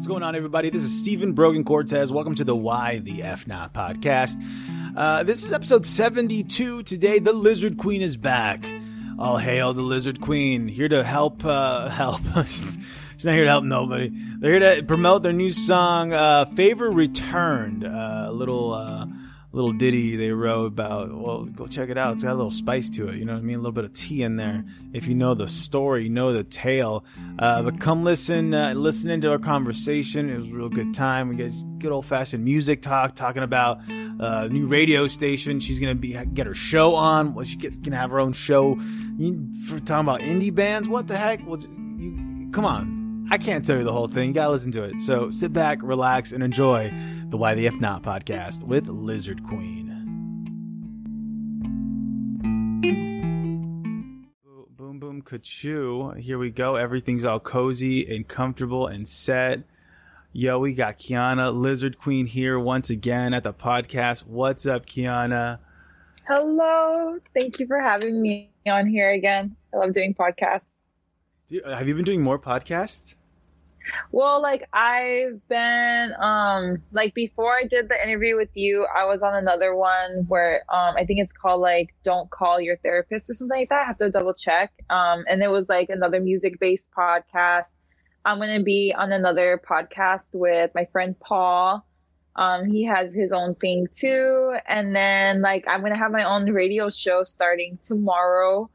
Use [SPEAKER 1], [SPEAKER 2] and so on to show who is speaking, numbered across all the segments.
[SPEAKER 1] What's going on, everybody? This is Stephen Brogan Cortez. Welcome to the Why the F Not podcast. Uh, this is episode 72. Today, the Lizard Queen is back. All hail the Lizard Queen, here to help, uh, help. She's not here to help nobody. They're here to promote their new song, uh, Favor Returned. Uh, a little, uh, little ditty they wrote about. Well, go check it out. It's got a little spice to it. You know what I mean? A little bit of tea in there. If you know the story, you know the tale. Uh, but come listen, uh, listen into our conversation. It was a real good time. We get good old fashioned music talk, talking about uh, new radio station. She's gonna be get her show on. Well, she get, gonna have her own show. You, for talking about indie bands. What the heck? Well, you come on. I can't tell you the whole thing. You gotta listen to it. So sit back, relax, and enjoy the Why the F Not podcast with Lizard Queen. Boom, boom, kachoo. Here we go. Everything's all cozy and comfortable and set. Yo, we got Kiana, Lizard Queen, here once again at the podcast. What's up, Kiana?
[SPEAKER 2] Hello. Thank you for having me on here again. I love doing podcasts.
[SPEAKER 1] Do, have you been doing more podcasts?
[SPEAKER 2] Well, like I've been um like before I did the interview with you, I was on another one where um I think it's called like Don't Call Your Therapist or something like that. I have to double check. Um and it was like another music-based podcast. I'm going to be on another podcast with my friend Paul. Um he has his own thing too and then like I'm going to have my own radio show starting tomorrow.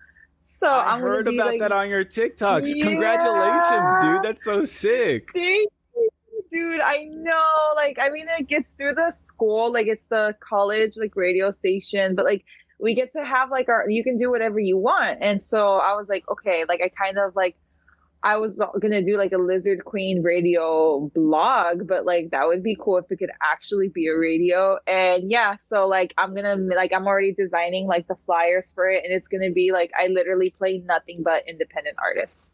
[SPEAKER 2] So
[SPEAKER 1] I
[SPEAKER 2] I'm
[SPEAKER 1] heard about
[SPEAKER 2] like,
[SPEAKER 1] that on your TikToks.
[SPEAKER 2] Yeah.
[SPEAKER 1] Congratulations, dude. That's so sick.
[SPEAKER 2] Thank you, dude. I know. Like, I mean, it gets through the school, like it's the college, like radio station, but like we get to have like our. You can do whatever you want, and so I was like, okay, like I kind of like. I was gonna do like a Lizard Queen radio blog, but like that would be cool if it could actually be a radio. And yeah, so like I'm gonna like I'm already designing like the flyers for it, and it's gonna be like I literally play nothing but independent artists.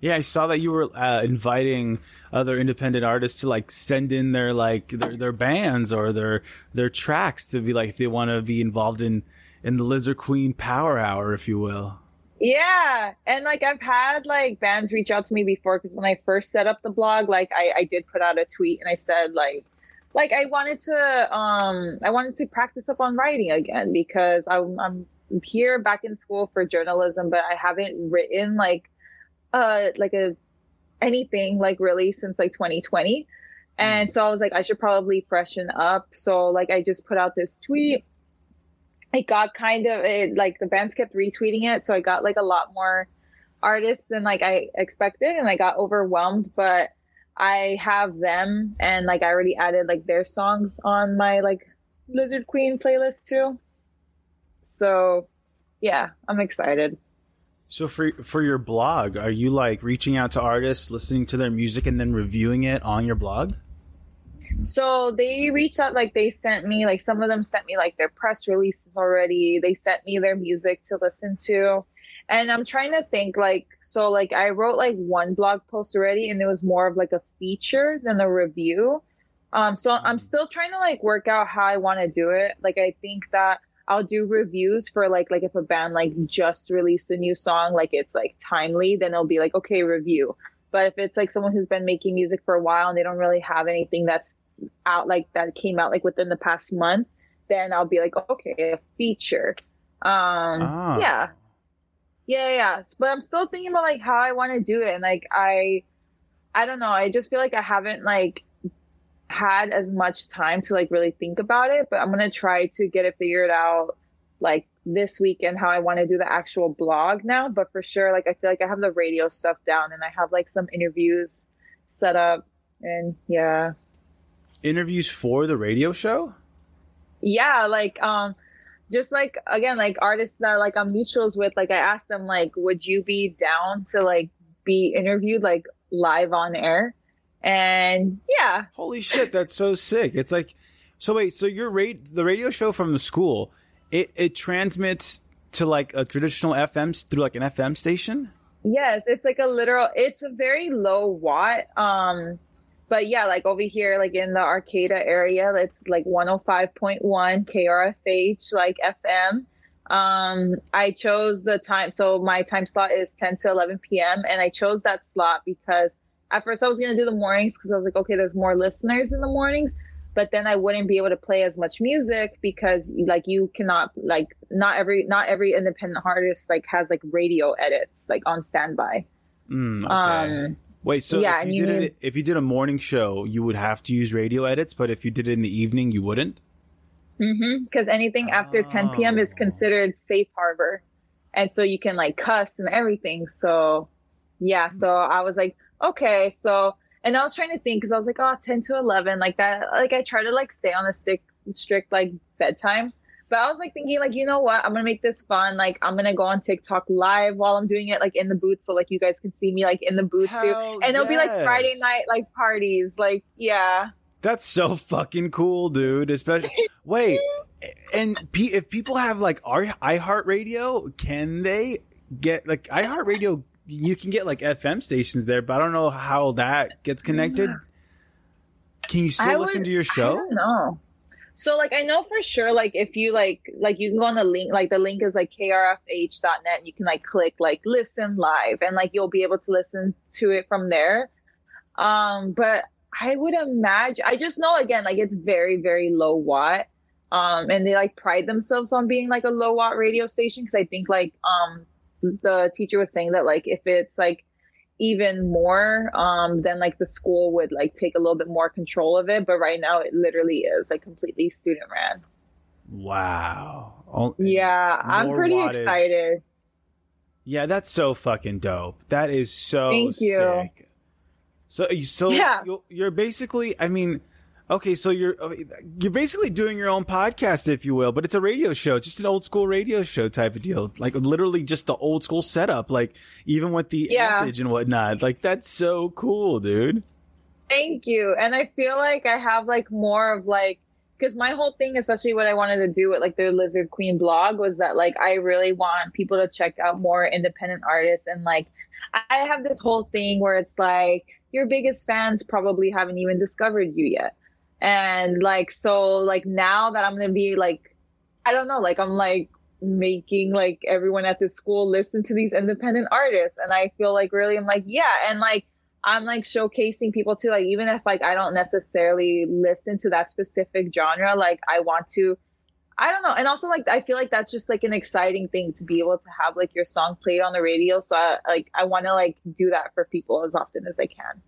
[SPEAKER 1] Yeah, I saw that you were uh, inviting other independent artists to like send in their like their, their bands or their their tracks to be like if they want to be involved in in the Lizard Queen Power Hour, if you will.
[SPEAKER 2] Yeah, and like I've had like bands reach out to me before because when I first set up the blog, like I, I did put out a tweet and I said like like I wanted to um I wanted to practice up on writing again because I'm I'm here back in school for journalism, but I haven't written like uh like a anything like really since like 2020. And so I was like, I should probably freshen up. So like I just put out this tweet it got kind of it like the bands kept retweeting it so i got like a lot more artists than like i expected and i got overwhelmed but i have them and like i already added like their songs on my like lizard queen playlist too so yeah i'm excited
[SPEAKER 1] So for for your blog, are you like reaching out to artists, listening to their music, and then reviewing it on your blog?
[SPEAKER 2] So they reached out, like they sent me, like some of them sent me like their press releases already. They sent me their music to listen to. And I'm trying to think like, so like I wrote like one blog post already and it was more of like a feature than a review. Um, so I'm still trying to like work out how I want to do it. Like I think that I'll do reviews for like, like if a band like just released a new song, like it's like timely, then it'll be like, okay, review. But if it's like someone who's been making music for a while and they don't really have anything that's out like that came out like within the past month, then I'll be like, okay, a feature. Um,
[SPEAKER 1] Ah.
[SPEAKER 2] yeah, yeah, yeah. But I'm still thinking about like how I want to do it, and like I, I don't know. I just feel like I haven't like had as much time to like really think about it. But I'm gonna try to get it figured out like this weekend how I want to do the actual blog now. But for sure, like I feel like I have the radio stuff down, and I have like some interviews set up, and yeah.
[SPEAKER 1] Interviews for the radio show?
[SPEAKER 2] yeah like um just like again like artists that like i'm mutuals with like i asked them like would you be down to like be interviewed like live on air and yeah
[SPEAKER 1] Holy shit, that's so sick. It's like so wait, so your rate the radio show from the school, it it transmits to like a traditional FM through like an FM station?
[SPEAKER 2] yes it's like a literal it's a very low watt um but yeah like over here like in the arcata area it's like 105.1 krfh like fm um i chose the time so my time slot is 10 to 11 p.m and i chose that slot because at first I was gonna do the mornings because I was like, okay, there's more listeners in the mornings, but then I wouldn't be able to play as much music because like you cannot like not every not every independent artist like has like radio edits like on standby.
[SPEAKER 1] Mm, okay. Um, Wait, so yeah, if you, you did need... it, if you did a morning show, you would have to use radio edits, but if you did it in the evening, you wouldn't.
[SPEAKER 2] Mm-hmm. Because anything after oh. 10 p.m. is considered safe harbor, and so you can like cuss and everything. So, yeah. So I was like, okay, so and I was trying to think because I was like, oh, 10 to 11, like that. Like I try to like stay on a stick strict like bedtime. But I was like thinking, like, you know what? I'm gonna make this fun. Like, I'm gonna go on TikTok live while I'm doing it, like in the booth, so like you guys can see me like in the booth Hell too. And yes. it'll be like Friday night like parties. Like, yeah.
[SPEAKER 1] That's so fucking cool, dude. Especially wait, and if people have like our iHeartRadio, can they get like iHeartRadio? You can get like FM stations there, but I don't know how that gets connected. Can you still listen to your show? I
[SPEAKER 2] don't know. So like I know for sure like if you like like you can go on the link like the link is like krfh.net and you can like click like listen live and like you'll be able to listen to it from there. Um but I would imagine I just know again like it's very very low watt. Um and they like pride themselves on being like a low watt radio station because I think like um the teacher was saying that like if it's like even more um then like the school would like take a little bit more control of it but right now it literally is like completely student ran
[SPEAKER 1] wow
[SPEAKER 2] All, yeah i'm pretty wattage. excited
[SPEAKER 1] yeah that's so fucking dope that is so Thank you. sick so so yeah. you're basically i mean Okay, so you're uh, you're basically doing your own podcast, if you will, but it's a radio show, just an old school radio show type of deal, like literally just the old school setup, like even with the yeah. and whatnot. Like that's so cool, dude.
[SPEAKER 2] Thank you, and I feel like I have like more of like because my whole thing, especially what I wanted to do with like the Lizard Queen blog, was that like I really want people to check out more independent artists and like I have this whole thing where it's like your biggest fans probably haven't even discovered you yet and like so like now that i'm gonna be like i don't know like i'm like making like everyone at this school listen to these independent artists. And i feel like really i'm like yeah. And like i'm like showcasing people too. Like even if like i don't necessarily listen to that specific genre like i want to i don't know. And also like i feel like that's just like an exciting thing to be able to have like your song played on the radio. So i like i want to like do that for people as often as i can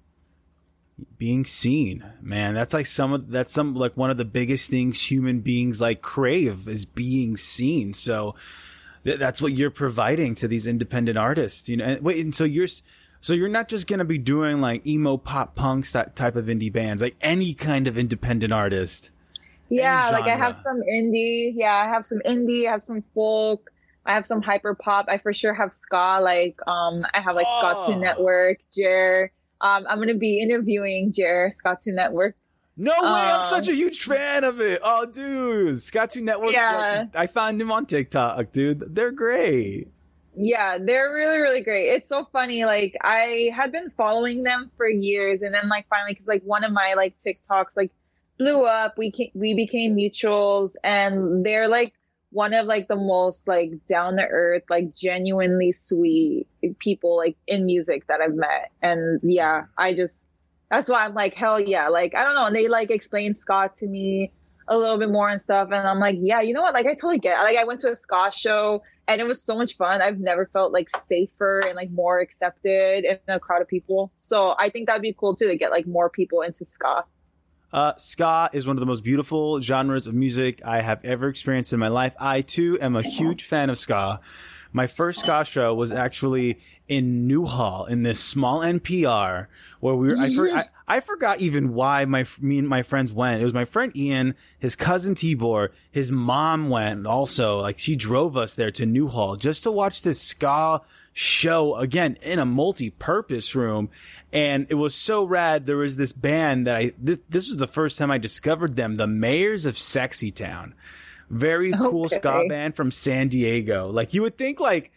[SPEAKER 1] being seen man that's like some of that's some like one of the biggest things human beings like crave is being seen so th- that's what you're providing to these independent artists you know and, wait and so you're so you're not just gonna be doing like emo pop punks that type of indie bands like any kind of independent artist
[SPEAKER 2] yeah like i have some indie yeah i have some indie i have some folk I have some hyper pop. I for sure have ska. Like, um, I have like oh. Skatune Network, Jer. Um, I'm going to be interviewing Jer Skatune Network.
[SPEAKER 1] No way! Um, I'm such a huge fan of it. Oh, dude, Skatune Network. Yeah, I found him on TikTok, dude. They're great.
[SPEAKER 2] Yeah, they're really, really great. It's so funny. Like I had been following them for years, and then like finally, because like one of my like TikToks like blew up. We came, we became mutuals, and they're like one of like the most like down to earth, like genuinely sweet people like in music that I've met. And yeah, I just that's why I'm like, hell yeah. Like, I don't know. And they like explained ska to me a little bit more and stuff. And I'm like, yeah, you know what? Like I totally get it. Like I went to a ska show and it was so much fun. I've never felt like safer and like more accepted in a crowd of people. So I think that'd be cool too to get like more people into ska.
[SPEAKER 1] Uh, ska is one of the most beautiful genres of music I have ever experienced in my life. I too am a huge fan of ska. My first ska show was actually in Newhall in this small MPR where we were, I, for, I, I, forgot even why my, me and my friends went. It was my friend Ian, his cousin Tibor, his mom went also, like she drove us there to Newhall just to watch this ska show again in a multi-purpose room. And it was so rad. There was this band that i this, this was the first time i discovered them the mayors of sexy town. Very cool okay. ska band from san diego. Like you would think like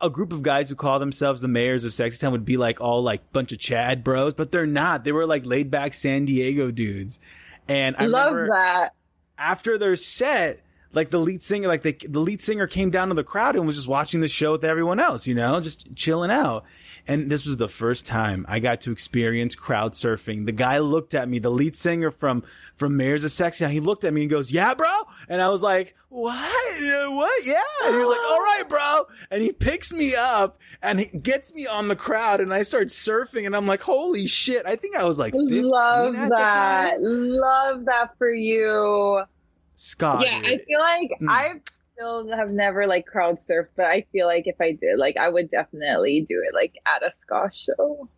[SPEAKER 1] a group of guys who call themselves the mayors of sexy town would be like all like bunch of chad bros but they're not. They were like laid back san diego dudes. And i
[SPEAKER 2] love that.
[SPEAKER 1] after their set like the lead singer, like the the lead singer came down to the crowd and was just watching the show with everyone else, you know, just chilling out. And this was the first time I got to experience crowd surfing. The guy looked at me, the lead singer from from Mayors of Sexy. He looked at me and goes, "Yeah, bro," and I was like, "What? What? Yeah?" And he was like, "All right, bro," and he picks me up and he gets me on the crowd, and I start surfing, and I'm like, "Holy shit!" I think I was like, 15
[SPEAKER 2] love
[SPEAKER 1] at
[SPEAKER 2] that, love that for you.
[SPEAKER 1] Scott,
[SPEAKER 2] yeah, I feel like
[SPEAKER 1] Mm.
[SPEAKER 2] I still have never like crowd surfed, but I feel like if I did, like I would definitely do it like at a ska show.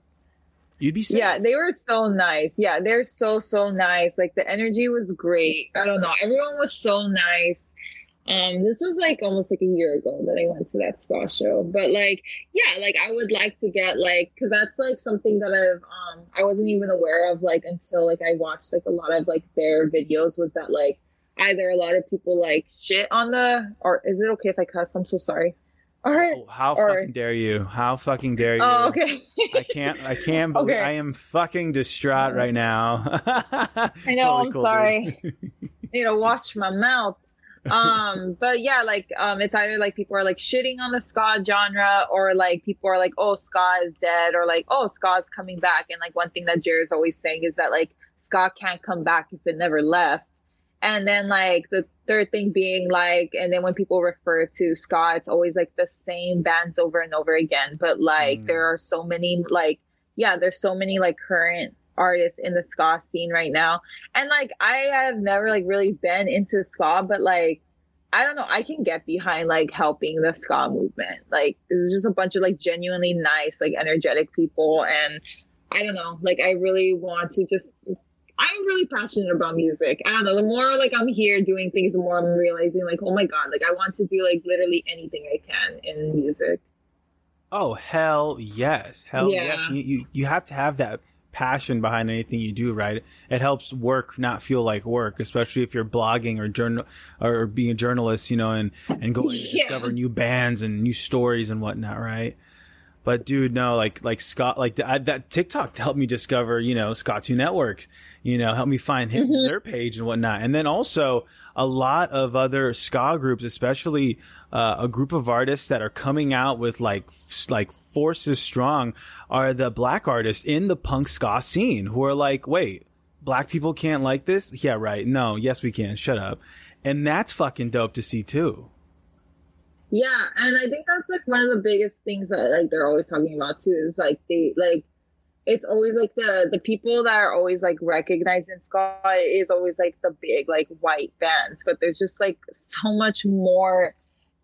[SPEAKER 1] you'd be sick.
[SPEAKER 2] Yeah, they were so nice. Yeah, they're so so nice. Like the energy was great. I don't know, everyone was so nice. Um, this was like almost like a year ago that I went to that ska show. But like, yeah, like I would like to get like because that's like something that I've um I wasn't even aware of like until like I watched like a lot of like their videos was that like either a lot of people like shit on the or is it okay if I cuss? I'm so sorry. All right.
[SPEAKER 1] Oh, how
[SPEAKER 2] Or-
[SPEAKER 1] fucking dare you? How fucking dare you?
[SPEAKER 2] Oh, okay.
[SPEAKER 1] I can't. I can't believe
[SPEAKER 2] Okay.
[SPEAKER 1] I am fucking distraught right now.
[SPEAKER 2] I know, I'm sorry. you know, watch my mouth. Um, but yeah, like um it's either like people are like shitting on the ska genre or like people are like, oh, ska is dead, or like, oh, ska's coming back. And like one thing that Jared's always saying is that like ska can't come back if it never left. And then like the third thing being like, and then when people refer to ska, it's always like the same bands over and over again. But like
[SPEAKER 1] Mm.
[SPEAKER 2] there are so many like yeah, there's so many like current artists in the ska scene right now. And like I have never like really been into ska, but like I don't know, I can get behind like helping the ska movement. Like it's just a bunch of like genuinely nice, like energetic people and I don't know, like I really want to just I'm really passionate about music. I don't know. The more like I'm here doing things, the more I'm realizing like, oh my god, like I want to do like literally anything I can in music.
[SPEAKER 1] Oh hell yes, hell
[SPEAKER 2] Yeah.
[SPEAKER 1] yes. You, you you have to have that passion behind anything you do, right? It helps work not feel like work, especially if you're blogging or journal or being a journalist, you know, and and going to discover new bands and new stories and whatnot, right? But dude, no, like like ska, like I, that TikTok helped me discover, you know, Skatune Network, you know, help me find hit
[SPEAKER 2] Mhm.
[SPEAKER 1] their page and whatnot, and then also a lot of other ska groups, especially uh, a group of artists that are coming out with like like forces strong, are the black artists in the punk ska scene who are like, wait, black people can't like this? Yeah, right. No, yes, we can. Shut up. And that's fucking dope to see too.
[SPEAKER 2] Yeah, and I think that's like one of the biggest things that like they're always talking about too is like they like it's always like the the people that are always like recognized in ska is always like the big like white bands, but there's just like so much more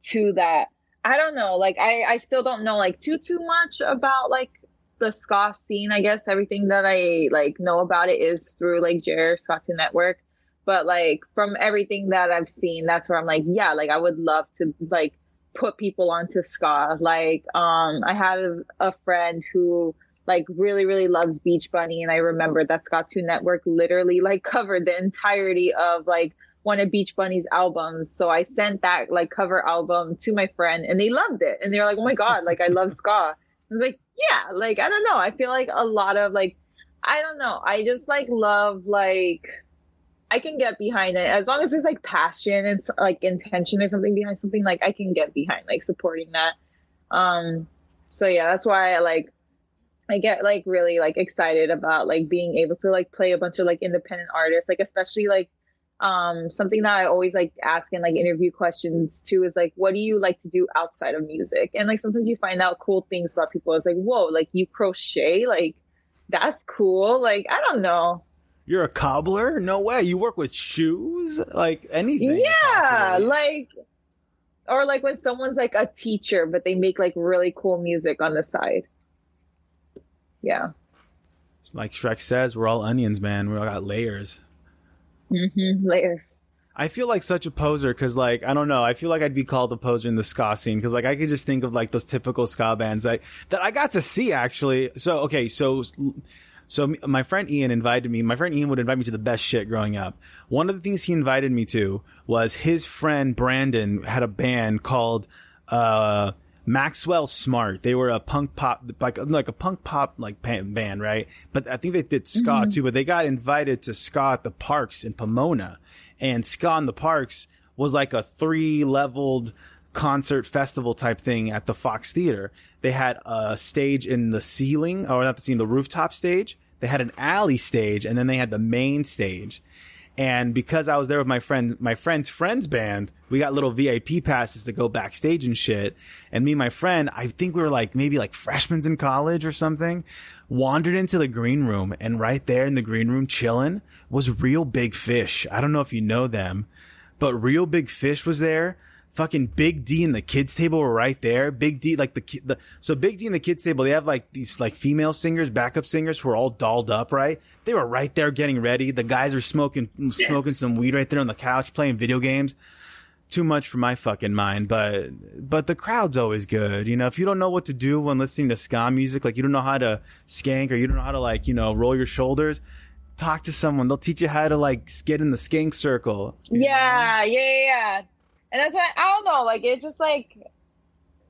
[SPEAKER 2] to that. I don't know, like I I still don't know like too too much about like the ska scene. I guess everything that I like know about it is through like Jared Scott Network but like from everything that I've seen, that's where I'm like, yeah, like I would love to like put people onto ska. Like, um, I had a, a friend who like really, really loves Beach Bunny, and I remember that Skatune Network literally like covered the entirety of like one of Beach Bunny's albums. So I sent that like cover album to my friend, and they loved it, and they were like, oh my god, like I love ska. I was like, yeah, like I don't know. I feel like a lot of like, I don't know. I just like love like. I can get behind it as long as there's like passion and like intention or something behind something. Like I can get behind like supporting that. Um, so yeah, that's why I like I get like really like excited about like being able to like play a bunch of like independent artists, like especially like um something that I always like ask in like interview questions too is like what do you like to do outside of music? And like sometimes you find out cool things about people. It's like, whoa, like you crochet, like that's cool. Like I don't know.
[SPEAKER 1] You're a cobbler? No way. You work with shoes? Like anything.
[SPEAKER 2] Yeah, like or like when someone's like a teacher, but they make like really cool music on the side. Yeah.
[SPEAKER 1] like Shrek says, we're all onions, man. We all got layers.
[SPEAKER 2] Mm-hmm. Layers.
[SPEAKER 1] I feel like such a poser because, like, I don't know. I feel like I'd be called a poser in the ska scene because, like, I could just think of like those typical ska bands that that I got to see actually. So, okay, so so my friend Ian invited me. My friend Ian would invite me to the best shit growing up. One of the things he invited me to was his friend Brandon had a band called uh, Maxwell Smart. They were a punk pop, like like a punk pop like band, right? But I think they did ska
[SPEAKER 2] Mhm.
[SPEAKER 1] too. But they got invited to ska at the Parks in Pomona, and ska in the Parks was like a three leveled concert festival type thing at the Fox Theater. They had a stage in the ceiling, or not the ceiling, the rooftop stage. They had an alley stage, and then they had the main stage. And because I was there with my friend, my friend's friend's band, we got little VIP passes to go backstage and shit. And me and my friend, I think we were like maybe like freshmen in college or something, wandered into the green room and right there in the green room chilling was Real Big Fish. I don't know if you know them, but Real Big Fish was there fucking Big D and the kids table were right there. Big D, like the, the, so Big D and the kids table, they have like these like female singers, backup singers who are all dolled up, right? They were right there getting ready. The guys are smoking, smoking some weed right there on the couch, playing video games. Too much for my fucking mind, but, but the crowd's always good. You know, if you don't know what to do when listening to ska music, like you don't know how to skank or you don't know how to like, you know, roll your shoulders, talk to someone. They'll teach you how to like get in the skank circle.
[SPEAKER 2] Yeah, know? yeah, yeah and that's why I don't know, like it just like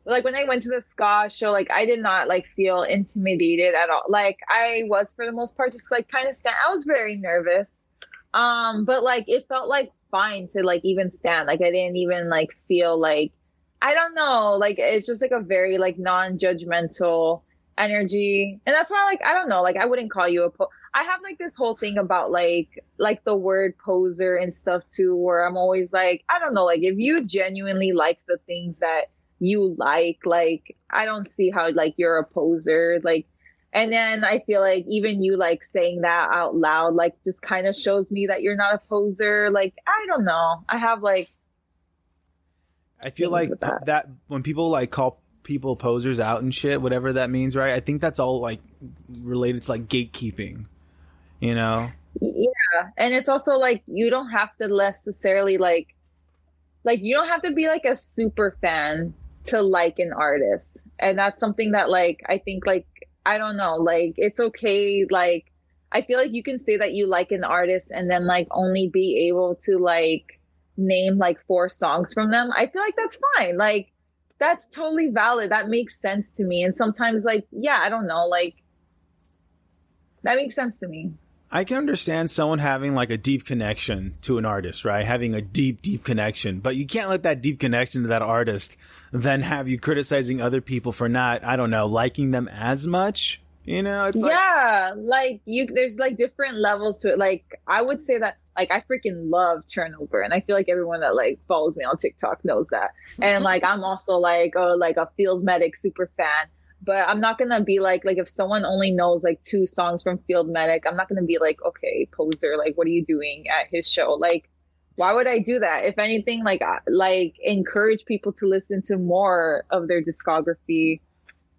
[SPEAKER 2] like when I went to the ska show, like I did not like feel intimidated at all. Like I was for the most part just like kind of stand. I was very nervous, um, but like it felt like fine to like even stand. Like I didn't even like feel like I don't know. Like it's just like a very like non-judgmental energy, and that's why like I don't know. Like I wouldn't call you a po- I have like this whole thing about like like the word poser and stuff too, where I'm always like, I don't know, like if you genuinely like the things that you like, like I don't see how like you're a poser. Like and then I feel like even you like saying that out loud, like just kind of shows me that you're not a poser. Like, I don't know. I have like
[SPEAKER 1] I feel like that. that when people like call people posers out and shit, whatever that means, right? I think that's all like related to like gatekeeping you know?
[SPEAKER 2] Yeah. And it's also like you don't have to necessarily like like you don't have to be like a super fan to like an artist. And that's something that like i think like i don't know. Like it's okay like i feel like you can say that you like an artist and then like only be able to like name like four songs from them. I feel like that's fine. Like that's totally valid. That makes sense to me. And sometimes like yeah i don't know. Like that makes sense to me
[SPEAKER 1] I can understand someone having like a deep connection to an artist, right? Having a deep, deep connection, but you can't let that deep connection to that artist then have you criticizing other people for not, I don't know, liking them as much. You know,
[SPEAKER 2] it's like, yeah, like you, there's like different levels to it. Like I would say that, like I freaking love Turnover, and I feel like everyone that like follows me on TikTok knows that. And mm-hmm. like I'm also like, oh, like a Field Medic super fan but I'm not gonna be like like if someone only knows like two songs from Field Medic, I'm not gonna be like, okay, poser, like what are you doing at his show? Like, why would I do that? If anything, like like encourage people to listen to more of their discography.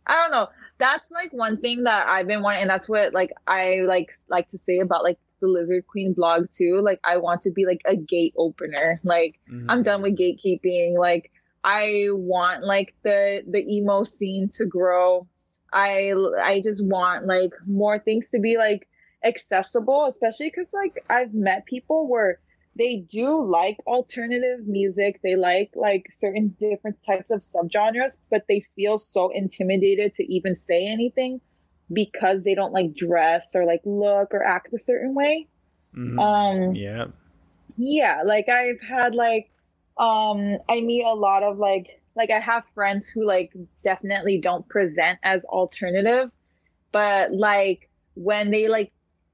[SPEAKER 2] I don't know. That's like one thing that I've been wanting, and that's what like I like like to say about like the Lizard Queen blog too. Like I want to be like a gate opener. Like mm-hmm. I'm done with gatekeeping. Like I want like the the emo scene to grow. I I just want like more things to be like accessible, especially because like I've met people where they do like alternative music. They like like certain different types of subgenres, but they feel so intimidated to even say anything because they don't like dress or like look or act a certain way.
[SPEAKER 1] Mm-hmm. Um yeah.
[SPEAKER 2] Yeah, like I've had like um i meet a lot of like like i have friends who like definitely don't present as alternative but like when they like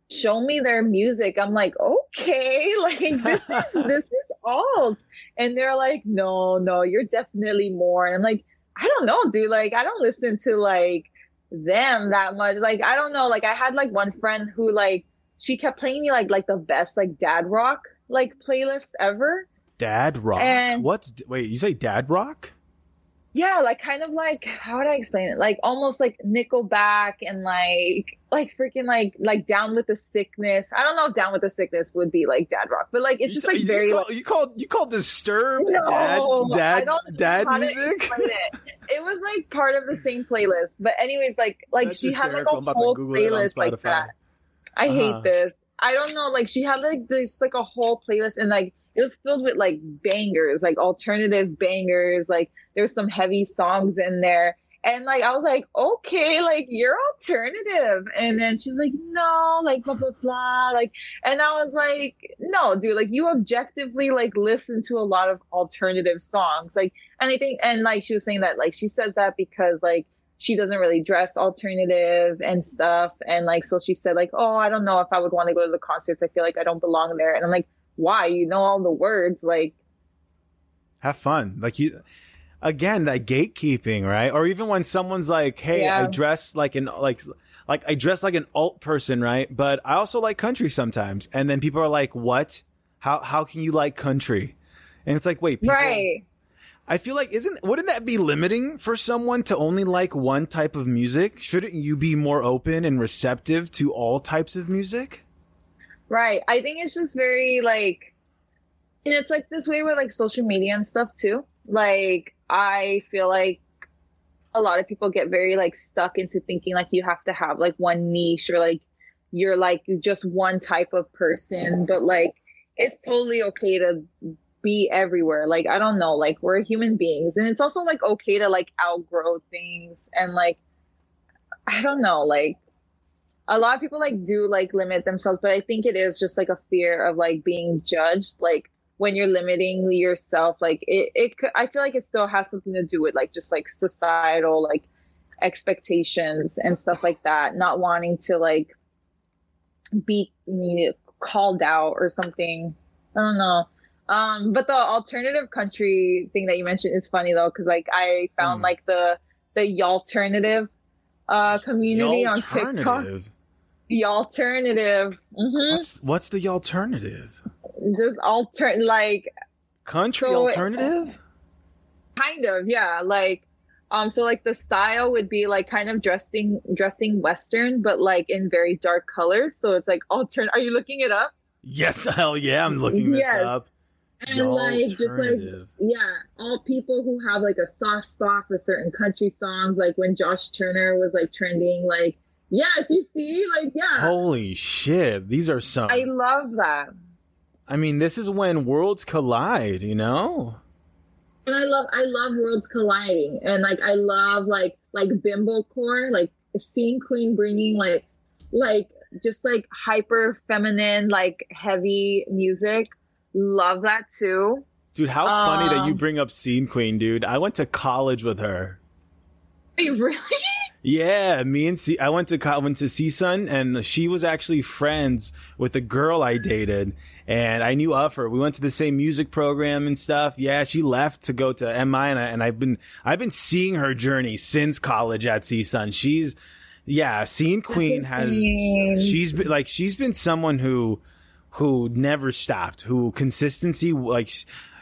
[SPEAKER 2] show me their music i'm like okay like this is this is alt. And they're like no no you're definitely more. And i'm like i don't know dude like i don't listen to like them that much. Like i don't know like i had like one friend who like she kept playing me like like the best like dad rock like playlist ever
[SPEAKER 1] Dad rock. And What's wait? You say dad rock?
[SPEAKER 2] Yeah, like kind of like how would I explain it? Like almost like Nickelback and like like freaking like like Down with the Sickness. I don't know if Down with the Sickness would be like dad rock, but like it's just like
[SPEAKER 1] you
[SPEAKER 2] very
[SPEAKER 1] call,
[SPEAKER 2] like
[SPEAKER 1] you called you called Disturbed no, dad dad dad music.
[SPEAKER 2] It. it. was like part of the same playlist, but anyways, like like That's she had like a whole playlist like that. I uh-huh. hate this. I don't know. Like she had like this like a whole playlist and like it was filled with like bangers, like alternative bangers. Like there's some heavy songs in there. And like I was like, okay, like you're alternative. And then she's like, no, like blah blah blah. Like and I was like, no, dude, like you objectively like listen to a lot of alternative songs. Like and I think and like she was saying that like she says that because like she doesn't really dress alternative and stuff. And like so she said, like, oh, I don't know if I would want to go to the concerts. I feel like I don't belong there. And I'm like, why? You know all the words, like
[SPEAKER 1] have fun. Like you again that gatekeeping right? Or even when someone's like hey yeah. i dress like an like like i dress like an alt person right? But i also like country sometimes. And then people are like what? How how can you like country? And it's like wait people,
[SPEAKER 2] right.
[SPEAKER 1] I feel like isn't wouldn't that be limiting for someone to only like one type of music? Shouldn't you be more open and receptive to all types of music
[SPEAKER 2] right i think it's just very like and it's like this way with like social media and stuff too like I feel like a lot of people get very like stuck into thinking like you have to have like one niche or like you're like just one type of person, but like it's totally okay to be everywhere. Like I don't know, like we're human beings and it's also like okay to like outgrow things and like I don't know, like a lot of people like do like limit themselves, but I think it is just like a fear of like being judged. Like when you're limiting yourself like it, it i feel like it still has something to do with like just like societal like expectations and stuff like that not wanting to like be called out or something i don't know um but the alternative country thing that you mentioned is funny though because like i found mm. like the the alternative uh community on tiktok the alternative
[SPEAKER 1] mm-hmm. what's what's the alternative
[SPEAKER 2] just alter like
[SPEAKER 1] country so alternative.
[SPEAKER 2] kind of, yeah. Like, um, so like the style would be like kind of dressing dressing Western, but like in very dark colors. So it's like alternate. Are you looking it up?
[SPEAKER 1] Yes, hell yeah, I'm looking this yes. up.
[SPEAKER 2] And the like just like yeah, all people who have like a soft spot for certain country songs, like when Josh Turner was like trending, like yes, you see, like yeah.
[SPEAKER 1] Holy shit, these are some.
[SPEAKER 2] I love that.
[SPEAKER 1] I mean, this is when worlds collide, you know?
[SPEAKER 2] And I love I love worlds colliding. And like I love like like bimbo core, like scene queen bringing like like just like hyper feminine, like heavy music. Love that too.
[SPEAKER 1] Dude, how um, funny that you um, bring up Scene Queen, dude. I went to college with her.
[SPEAKER 2] Wait, really?
[SPEAKER 1] Yeah, me and C- I went to I went to CSUN, and she was actually friends with a girl I dated, and I knew of her. We went to the same music program and stuff. Yeah, she left to go to MI, and, I, and I've been I've been seeing her journey since college at CSUN. She's yeah, Scene Queen has she's been like she's been someone who who never stopped, who consistency like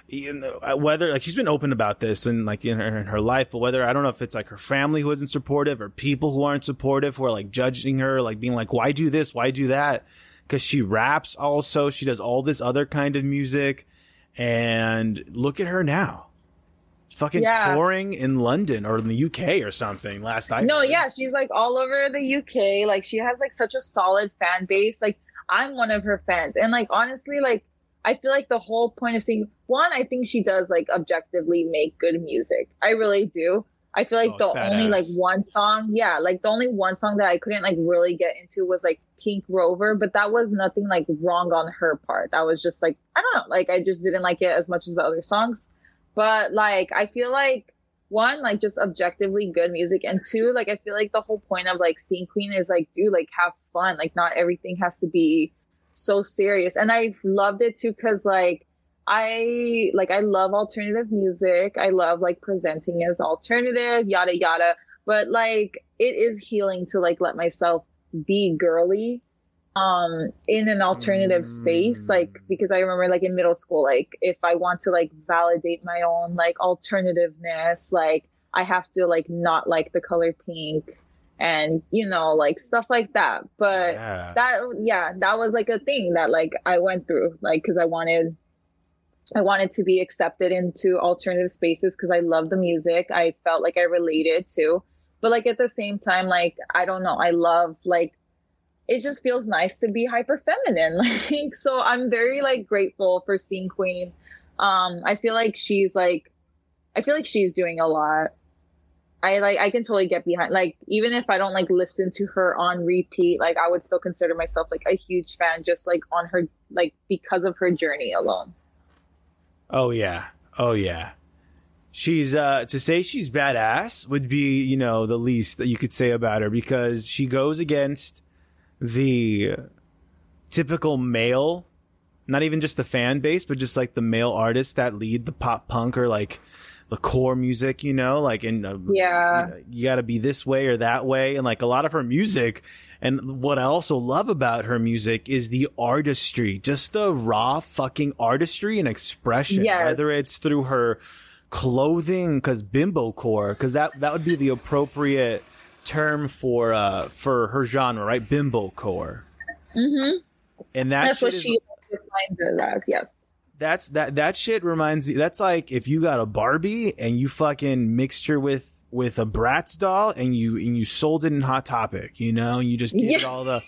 [SPEAKER 1] you know, uh, whether like she's been open about this and like in her, in her life, but whether I don't know if it's like her family who isn't supportive or people who aren't supportive who are like judging her, like being like, why do this? Why do that? Cause she raps also. She does all this other kind of music. And look at her now. Fucking yeah. touring in London or in the UK or something last night.
[SPEAKER 2] No, yeah, she's like all over the UK. Like she has like such a solid fan base. Like I'm one of her fans. And like honestly, like I feel like the whole point of Scene Queen, I think she does like objectively make good music. I really do. I feel like oh, the only like one song, yeah, like the only one song that I couldn't like really get into was like Pink Rover, but that was nothing like wrong on her part. That was just like I don't know, like I just didn't like it as much as the other songs. But like I feel like one, like just objectively good music, and two, like I feel like the whole point of like Scene Queen is like, dude, like have fun. Like not everything has to be so serious. And I loved it too because like I like I love alternative music. I love like presenting as alternative, yada yada. But like it is healing to like let myself be girly um in an alternative mm. space like because i remember like in middle school like if i want to like validate my own like alternativeness like i have to like not like the color pink and you know like stuff like that. But yeah. that yeah that was like a thing that like i went through like because i wanted i wanted to be accepted into alternative spaces because i love the music. I felt like i related to. But like at the same time like i don't know i love like it just feels nice to be hyper feminine like so i'm very like grateful for Scene Queen. Um i feel like she's like i feel like she's doing a lot I like I can totally get behind like even if I don't like listen to her on repeat, like I would still consider myself like a huge fan just like on her like because of her journey alone.
[SPEAKER 1] Oh yeah. Oh yeah. She's uh to say she's badass would be, you know, the least that you could say about her because she goes against the typical male not even just the fan base, but just like the male artists that lead the pop punk or like the core music, you know, like in uh,
[SPEAKER 2] yeah,
[SPEAKER 1] you, know, you got to be this way or that way, and like a lot of her music. And what I also love about her music is the artistry, just the raw fucking artistry and expression.
[SPEAKER 2] Yes.
[SPEAKER 1] Whether it's through her clothing, because bimbo core, because that that would be the appropriate term for uh for her genre, right? Bimbo core.
[SPEAKER 2] Mm-hmm.
[SPEAKER 1] And that
[SPEAKER 2] that's what
[SPEAKER 1] is,
[SPEAKER 2] she defines it as. Yes.
[SPEAKER 1] That's that that shit reminds me. That's like if you got a Barbie and you fucking mixed her with with a Bratz doll and you and you sold it in Hot Topic, you know, and you just gave
[SPEAKER 2] Yeah.
[SPEAKER 1] it all the.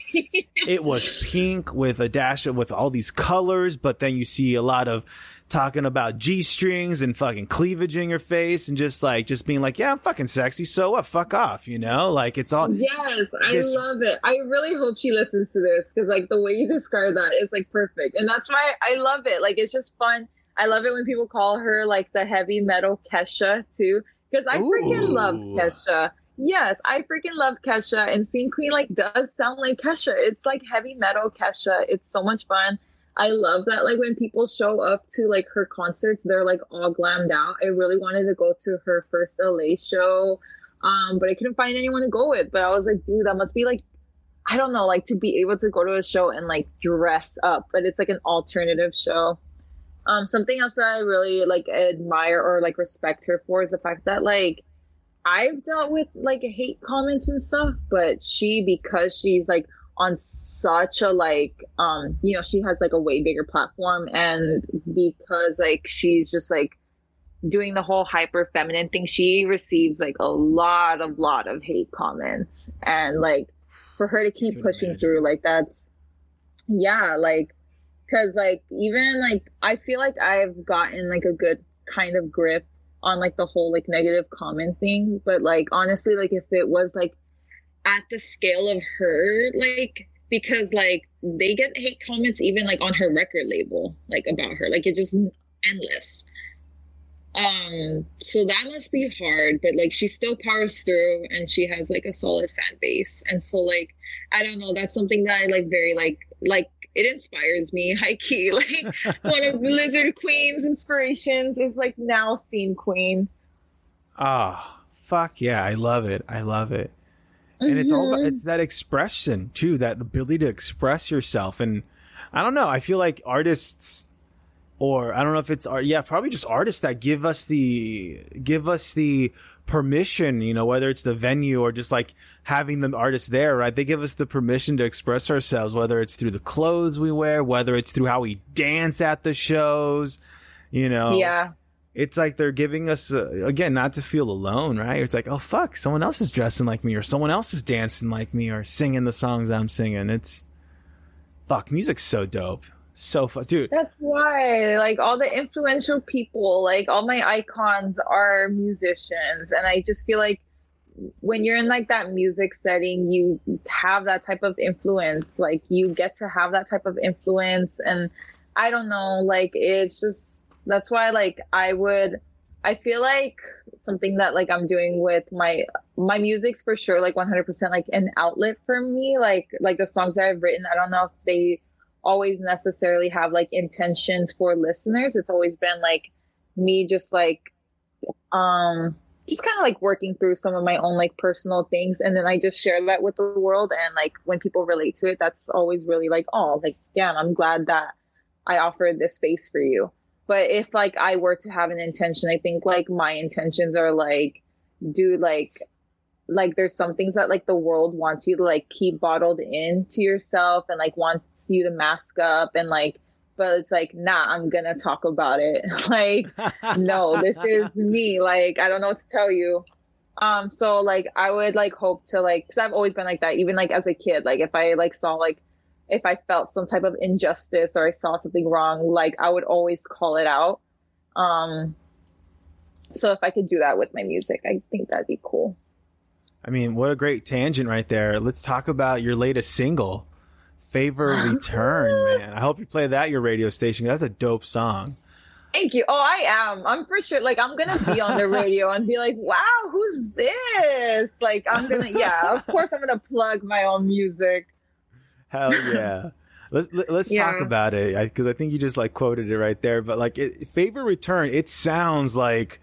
[SPEAKER 1] it was pink with a dash of with all these colors, but then you see a lot of talking about g strings and fucking cleavage in your face and just like just being like, yeah, I'm fucking sexy, so what? Fuck off, you know? Like it's all.
[SPEAKER 2] Yes, I
[SPEAKER 1] This-
[SPEAKER 2] love it. I really hope she listens to this because, like, the way you describe that is like perfect, and that's why I love it. Like, it's just fun. I love it when people call her like the heavy metal Kesha too, because I freaking love Kesha. Yes, I freaking love Kesha, and Scene Queen like does sound like Kesha. It's like heavy metal Kesha. It's so much fun. I love that. Like when people show up to like her concerts, they're like all glammed out. I really wanted to go to her first LA show, um, but I couldn't find anyone to go with. But I was like, dude, that must be like, I don't know, like to be able to go to a show and like dress up, but it's like an alternative show. Um, something else that I really like admire or like respect her for is the fact that like I've dealt with like hate comments and stuff, but she because she's like on such a like um you know she has like a way bigger platform. And because like she's just like doing the whole hyper feminine thing she receives like a lot of lot of hate comments. And like for her to keep pushing
[SPEAKER 1] imagine.
[SPEAKER 2] through like that's yeah like because like even like i feel like i've gotten like a good kind of grip on like the whole like negative comment thing. But like honestly like if it was like at the scale of her like because like they get hate comments even like on her record label like about her like it's just endless um so that must be hard but like she still powers through and she has like a solid fan base and so like i don't know that's something that i like very like like it inspires me high key like one of lizard queen's inspirations is like now scene queen
[SPEAKER 1] Ah, fuck yeah, I love it. I love it. And it's all about
[SPEAKER 2] Mhm.
[SPEAKER 1] it's that expression too that ability to express yourself. And i don't know i feel like artists or i don't know if it's art yeah probably just artists that give us the give us the permission you know whether it's the venue or just like having the artist there right? They give us the permission to express ourselves whether it's through the clothes we wear whether it's through how we dance at the shows you know?
[SPEAKER 2] Yeah
[SPEAKER 1] it's like they're giving us uh, again not to feel alone right it's like oh fuck someone else is dressing like me or someone else is dancing like me or singing the songs i'm singing it's fuck music's so dope so fun dude
[SPEAKER 2] That's why, like, all the influential people, like, all my icons are musicians. And I just feel like when you're in, like, that music setting, you have that type of influence. Like, you get to have that type of influence. And I don't know, like, it's just, that's why, like, I would, I feel like something that, like, I'm doing with my, my music's for sure, like, 100% like an outlet for me. Like, like the songs that I've written, I don't know if they, always necessarily have like intentions for listeners. It's always been like me just like um just kind of like working through some of my own like personal things and then I just share that with the world and like when people relate to it that's always really like oh like damn I'm glad that I offered this space for you. But if like I were to have an intention, I think like my intentions are like do like like there's some things that like the world wants you to like keep bottled in to yourself and like wants you to mask up and like but it's like nah i'm gonna talk about it. Like no this is me. Like i don't know what to tell you. Um so like i would like hope to like because i've always been like that even like as a kid. Like if i like saw like if i felt some type of injustice or i saw something wrong like i would always call it out um So if I could do that with my music, I think that'd be cool.
[SPEAKER 1] I mean, what a great tangent right there. Let's talk about your latest single, Favor Return, man. I hope you play that your radio station. That's a dope song.
[SPEAKER 2] Thank you. Oh, I am. I'm for sure. Like, I'm gonna be on the radio and be like, "Wow, who's this?" Like, I'm gonna. Yeah, of course, I'm gonna plug my own music.
[SPEAKER 1] Hell yeah. Let's let's yeah. talk about it because I, I, think you just like quoted it right there. But like, it, favor return, it sounds like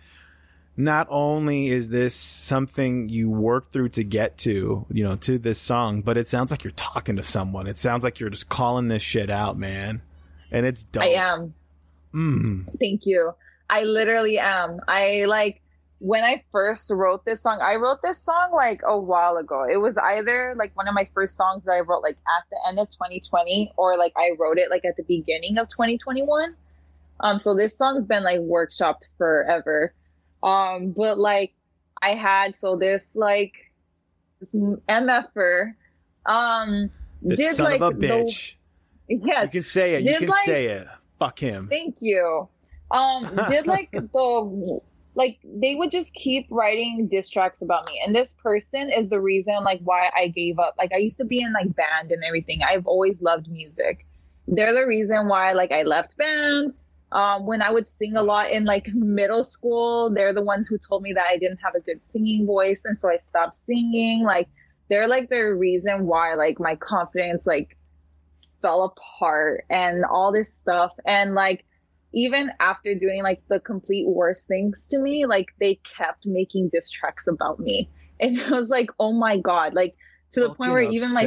[SPEAKER 1] not only is this something you work through to get to, you know, to this song, but it sounds like you're talking to someone. It sounds like you're just calling this shit out, man. And it's dope.
[SPEAKER 2] I am.
[SPEAKER 1] Mm.
[SPEAKER 2] Thank you. I literally am. I like when I first wrote this song, I wrote this song like a while ago. It was either like one of my first songs that I wrote like at the end of 2020 or like I wrote it like at the beginning of 2021. Um so this song's been like workshopped forever. Um, but like I had so this like this MFer um
[SPEAKER 1] this did son like of a bitch.
[SPEAKER 2] The, yes.
[SPEAKER 1] You can say it. You can like, say it. Fuck him.
[SPEAKER 2] Thank you. Um did like the like they would just keep writing diss tracks about me. And this person is the reason like why i gave up. Like i used to be in like band and everything. I've always loved music. They're the reason why like i left band. Um, when I would sing a lot in like middle school, they're the ones who told me that I didn't have a good singing voice, and so I stopped singing. Like they're like the reason why like my confidence like fell apart and all this stuff. And like even after doing like the complete worst things to me, like they kept making diss tracks about me, and it was like, oh my god, like to the
[SPEAKER 1] Fucking
[SPEAKER 2] point where even like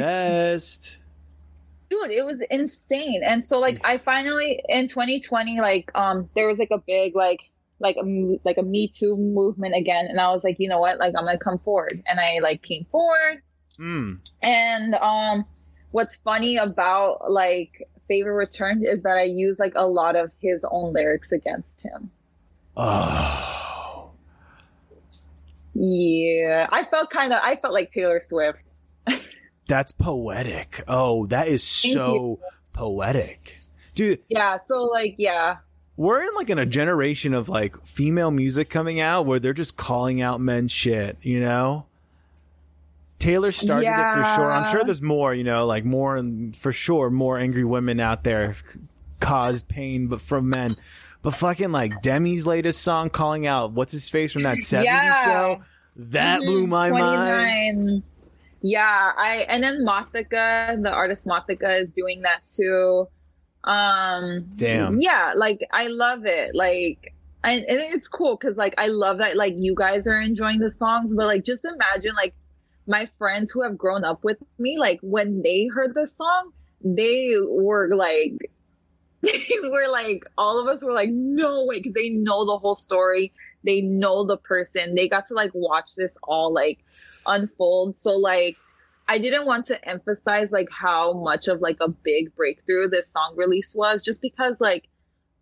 [SPEAKER 2] dude it was insane. And so like i finally in 2020 like um there was like a big like like a like a me too movement again. And i was like you know what? Like i'm gonna come forward. And i like came forward.
[SPEAKER 1] Mm.
[SPEAKER 2] and um what's funny about like favor returned is that i use like a lot of his own lyrics against him
[SPEAKER 1] oh
[SPEAKER 2] yeah i felt kind of i felt like taylor swift
[SPEAKER 1] that's poetic. Oh, that is so poetic. Dude.
[SPEAKER 2] Yeah, so like yeah.
[SPEAKER 1] We're in like in a generation of like female music coming out where they're just calling out men's shit, you know? Taylor started yeah. it for sure. I'm sure there's more, you know, like more and for sure more angry women out there caused pain but from men. But fucking like Demi's latest song calling out what's his face from that 70s yeah. show, that blew my 29. mind.
[SPEAKER 2] Yeah, I and then Mothica, the artist Mothica is doing that too. Um
[SPEAKER 1] Damn.
[SPEAKER 2] Yeah, like I love it. Like and, and it's cool because like I love that like you guys are enjoying the songs, but like just imagine like my friends who have grown up with me, like when they heard the song, they were like they were like all of us were like no way because they know the whole story. They know the person. They got to like watch this all like unfold. So like I didn't want to emphasize like how much of like a big breakthrough this song release was just because like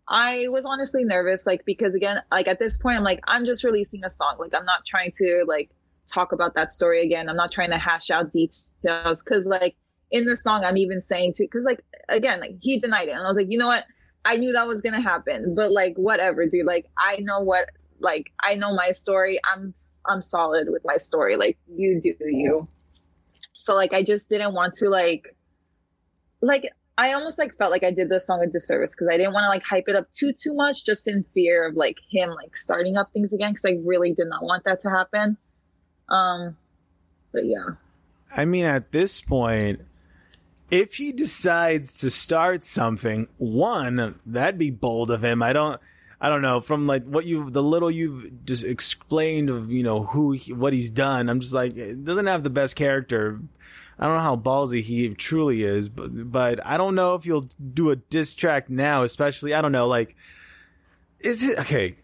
[SPEAKER 2] I was honestly nervous like because again like at this point I'm like I'm just releasing a song. Like I'm not trying to like talk about that story again. I'm not trying to hash out details cuz like in the song I'm even saying to cuz like again like he denied it and I was like, "You know what? I knew that was going to happen, but like whatever, dude. Like I know what like I know my story. I'm I'm solid with my story. Like you do you. So like I just didn't want to like like I almost like felt like I did this song a disservice because I didn't want to like hype it up too too much just in fear of like him like starting up things again because I really did not want that to happen. Um but yeah.
[SPEAKER 1] I mean at this point if he decides to start something, one, that'd be bold of him. I don't I don't know from like what you've the little you've just explained of you know who he, what he's done. I'm just like doesn't have the best character. I don't know how ballsy he truly is, but but I don't know if you'll do a diss track now, especially I don't know like is it okay?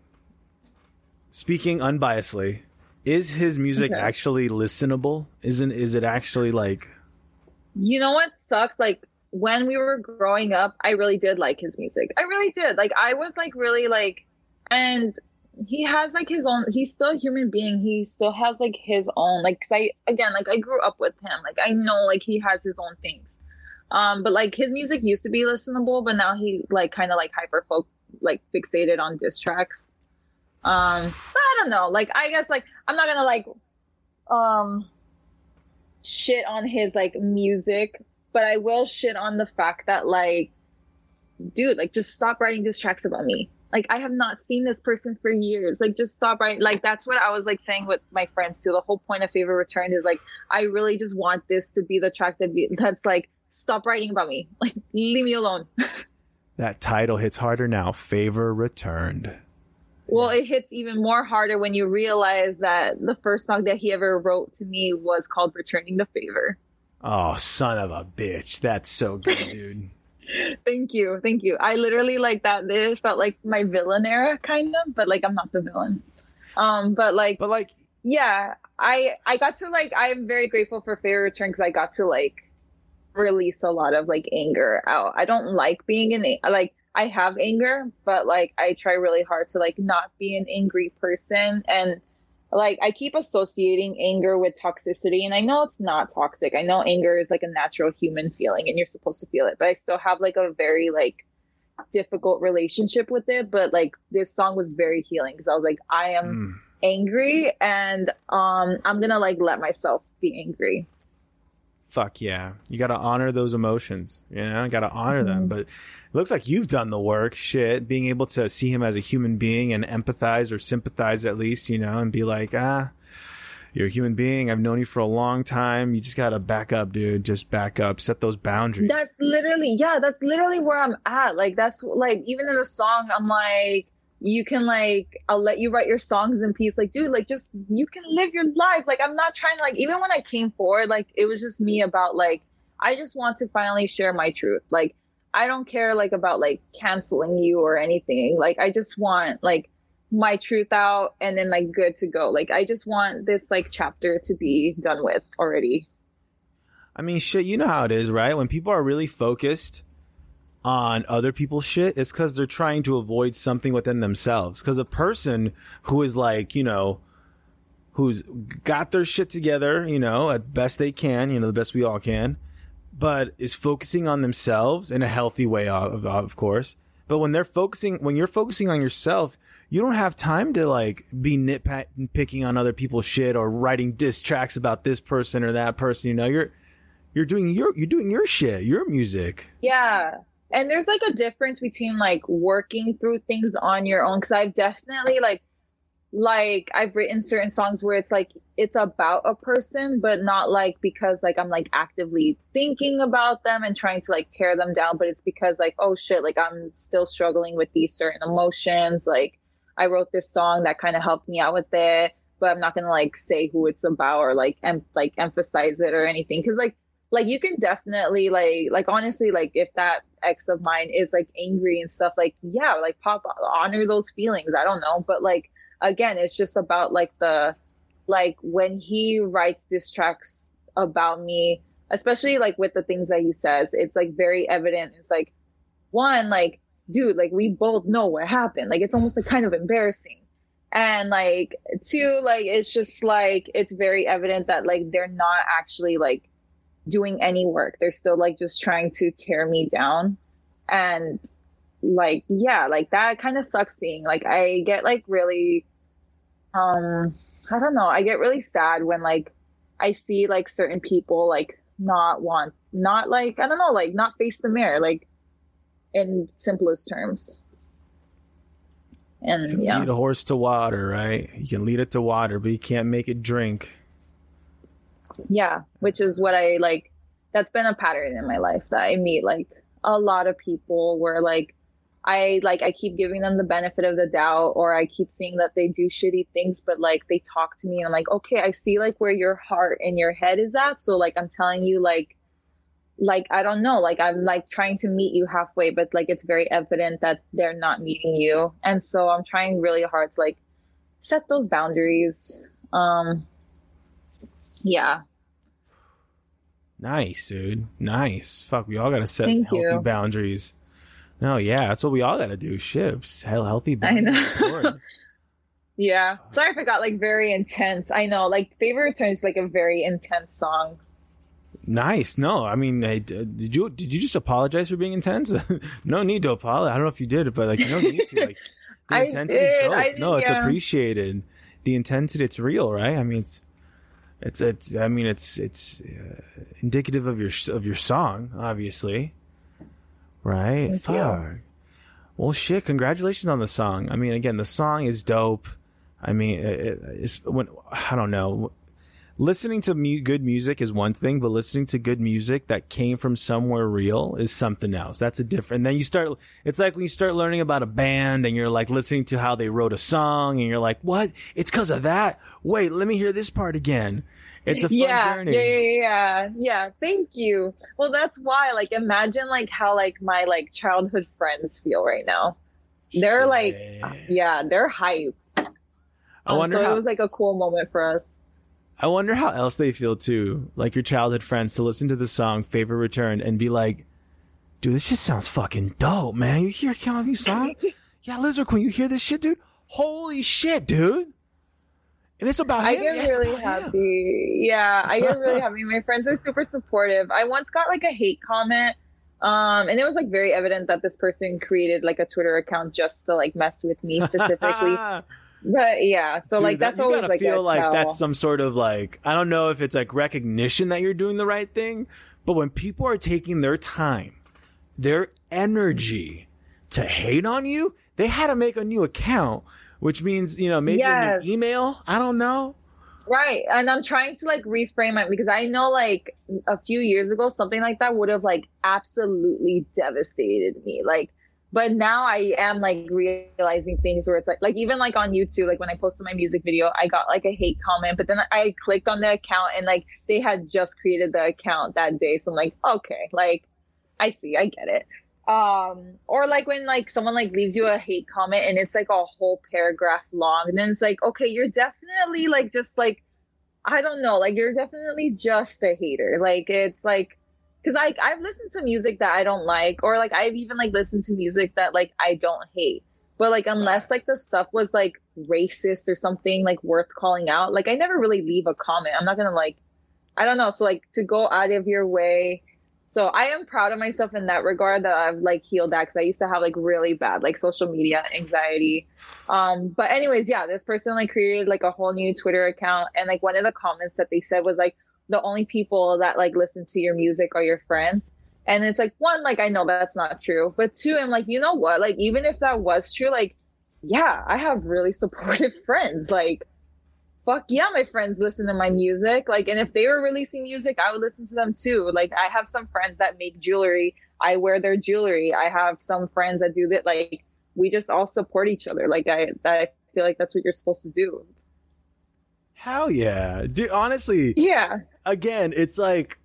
[SPEAKER 1] Speaking unbiasedly, is his music okay. actually listenable? Isn't is it actually like?
[SPEAKER 2] You know what sucks? Like when we were growing up, I really did like his music. I really did. Like I was like really like and he has like his own he's still a human being. He still has like his own like cuz I again like I grew up with him. Like I know like he has his own things. Um but like his music used to be listenable, but now he like kind of like hyper folk like fixated on diss tracks. Um, I don't know. Like, I guess like I'm not gonna like um shit on his like music, but I will shit on the fact that like, dude, like just stop writing diss tracks about me. Like I have not seen this person for years. Like just stop writing. Like that's what I was like saying with my friends too. The whole point of Favor Returned is like I really just want this to be the track that be, that's like stop writing about me. Like leave me alone.
[SPEAKER 1] that title hits harder now. Favor Returned.
[SPEAKER 2] Well, it hits even more harder when you realize that the first song that he ever wrote to me was called Returning the Favor.
[SPEAKER 1] Oh, son of a bitch. That's so good, dude.
[SPEAKER 2] thank you. Thank you. I literally like that. It felt like my villain era kind of, but like I'm not the villain. Um, but like,
[SPEAKER 1] but like,
[SPEAKER 2] yeah, I, I got to like, I'm very grateful for Favor Return because I got to like release a lot of like anger out. I don't like being in, like, I have anger, but like I try really hard to like not be an angry person and like I keep associating anger with toxicity and I know it's not toxic. I know anger is like a natural human feeling and you're supposed to feel it, but I still have like a very like difficult relationship with it, but like this song was very healing because I was like I am mm. angry and um I'm going to like let myself be angry
[SPEAKER 1] fuck yeah. You got to honor those emotions, you know, got to honor mm-hmm. them. But it looks like you've done the work, shit, being able to see him as a human being and empathize or sympathize at least, you know, and be like, ah, you're a human being. I've known you for a long time. You just got to back up, dude. Just back up, set those boundaries.
[SPEAKER 2] That's literally, yeah, that's literally where I'm at. Like, that's like, even in the song, I'm like, you can like i'll let you write your songs in peace. Like dude like just you can live your life. Like i'm not trying to like even when i came forward like it was just me about like i just want to finally share my truth. Like i don't care like about like canceling you or anything. Like i just want like my truth out and then like good to go. Like i just want this like chapter to be done with already.
[SPEAKER 1] I mean shit you know how it is right? When people are really focused on other people's shit, it's because they're trying to avoid something within themselves. Because a person who is like, you know, who's got their shit together, you know, at best they can, you know, the best we all can, but is focusing on themselves in a healthy way, of, of course. But when they're focusing, when you're focusing on yourself, you don't have time to like be nitpicking on other people's shit or writing diss tracks about this person or that person. You know, you're you're doing your you're doing your shit, your music.
[SPEAKER 2] Yeah, and there's like a difference between like working through things on your own because i've definitely like like i've written certain songs where it's like it's about a person but not like because like i'm like actively thinking about them and trying to like tear them down but it's because like oh shit like i'm still struggling with these certain emotions like i wrote this song that kind of helped me out with it but i'm not gonna like say who it's about or like em- like emphasize it or anything because like like you can definitely like like honestly like if that ex of mine is like angry and stuff like yeah like pop honor those feelings i don't know but like again it's just about like the like when he writes diss tracks about me especially like with the things that he says it's like very evident it's like one like dude like we both know what happened like it's almost like kind of embarrassing and like two like it's just like it's very evident that like they're not actually like doing any work. They're still like just trying to tear me down. And like, yeah, like that kind of sucks seeing. Like, I get like really, um, I don't know, I get really sad when like I see like certain people like not want, not like, I don't know, like not face the mirror, like in simplest terms. And
[SPEAKER 1] you
[SPEAKER 2] yeah.
[SPEAKER 1] lead a horse to water, right? You can lead it to water, but you can't make it drink
[SPEAKER 2] yeah which is what i like that's been a pattern in my life that i meet like a lot of people where like i like i keep giving them the benefit of the doubt or i keep seeing that they do shitty things but like they talk to me and i'm like okay i see like where your heart and your head is at so like i'm telling you like like i don't know like i'm like trying to meet you halfway but like it's very evident that they're not meeting you. And so i'm trying really hard to like set those boundaries um yeah.
[SPEAKER 1] Nice, dude. Nice. Fuck, we all gotta set
[SPEAKER 2] Thank
[SPEAKER 1] healthy
[SPEAKER 2] you.
[SPEAKER 1] boundaries. No, yeah, that's what we all gotta do. Ships, hell, healthy boundaries.
[SPEAKER 2] I know. yeah. Sorry if I got like very intense. I know, like "Favor Returned's like a very intense song.
[SPEAKER 1] Nice. No, I mean, hey, did you did you just apologize for being intense? no need to apologize. I don't know if you did, but like, no need to. Like, The intensity
[SPEAKER 2] did.
[SPEAKER 1] dope.
[SPEAKER 2] Did,
[SPEAKER 1] no, it's
[SPEAKER 2] yeah.
[SPEAKER 1] appreciated. The intensity, it's real, right? I mean, it's, it's, it's. I mean, it's, it's uh, indicative of your of your song, obviously, right?
[SPEAKER 2] Thank.
[SPEAKER 1] Fuck. Well, shit! Congratulations on the song. I mean, again, the song is dope. I mean, it, it- it's when I don't know. Listening to mu- good music is one thing, but listening to good music that came from somewhere real is something else. That's a different. And then you start. It's like when you start learning about a band and you're like listening to how they wrote a song, and you're like, "What? It's because of that." Wait, let me hear this part again. It's a fun
[SPEAKER 2] yeah,
[SPEAKER 1] journey.
[SPEAKER 2] yeah, yeah, yeah, yeah. Thank you. Well, that's why. Like, imagine like how like my like childhood friends feel right now. They're like, yeah, they're hyped.
[SPEAKER 1] I
[SPEAKER 2] Um,
[SPEAKER 1] wonder
[SPEAKER 2] so
[SPEAKER 1] how.
[SPEAKER 2] it was like a cool moment for us.
[SPEAKER 1] I wonder how else they feel too. Like your childhood friends to listen to the song "Favor Returned" and be like, "Dude, this just sounds fucking dope, man. You hear Kelly's new song? yeah, Lizard Queen. You hear this shit, dude? Holy shit, dude!" And it's about
[SPEAKER 2] I
[SPEAKER 1] him.
[SPEAKER 2] get really
[SPEAKER 1] about him.
[SPEAKER 2] happy. Yeah, I get really happy. My friends are super supportive. I once got like a hate comment. Um, and it was like very evident that this person created like a Twitter account just to like mess with me specifically. but yeah, so
[SPEAKER 1] Dude,
[SPEAKER 2] like
[SPEAKER 1] that-
[SPEAKER 2] that's
[SPEAKER 1] you
[SPEAKER 2] always
[SPEAKER 1] gotta
[SPEAKER 2] like
[SPEAKER 1] feel like
[SPEAKER 2] tell.
[SPEAKER 1] that's some sort of like I don't know if it's like recognition that you're doing the right thing, but when people are taking their time, their energy to hate on you, they had to make a new account, which means you know maybe
[SPEAKER 2] Yes.
[SPEAKER 1] a new email. I don't know.
[SPEAKER 2] Right. And I'm trying to like reframe it because I know like a few years ago, something like that would have like absolutely devastated me. Like, but now I am like realizing things where it's like, like even like on YouTube, like when I posted my music video, I got like a hate comment, but then I clicked on the account and like they had just created the account that day. So I'm like, okay, like I see, I get it. Um, or like when like someone like leaves you a hate comment and it's like a whole paragraph long, and then it's like, okay, you're definitely like just like I don't know, like you're definitely just a hater. Like it's like because like I've listened to music that I don't like, or like I've even like listened to music that like I don't hate. But like unless like the stuff was like racist or something like worth calling out, like I never really leave a comment. I'm not gonna like I don't know. So like to go out of your way. So I am proud of myself in that regard that I've like healed that because I used to have like really bad like social media anxiety. Um, but anyways, yeah, this person like created like a whole new Twitter account and like one of the comments that they said was like the only people that like listen to your music are your friends. And it's like one, like I know that's not true. But two, I'm like, you know what? Like even if that was true, like, yeah, I have really supportive friends. Like fuck yeah, my friends listen to my music. Like, and if they were releasing music, I would listen to them too. Like, I have some friends that make jewelry. I wear their jewelry. I have some friends that do that. Like, we just all support each other. Like, I, I feel like that's what you're supposed to do.
[SPEAKER 1] Hell yeah, dude. Honestly,
[SPEAKER 2] Yeah.
[SPEAKER 1] again, it's like,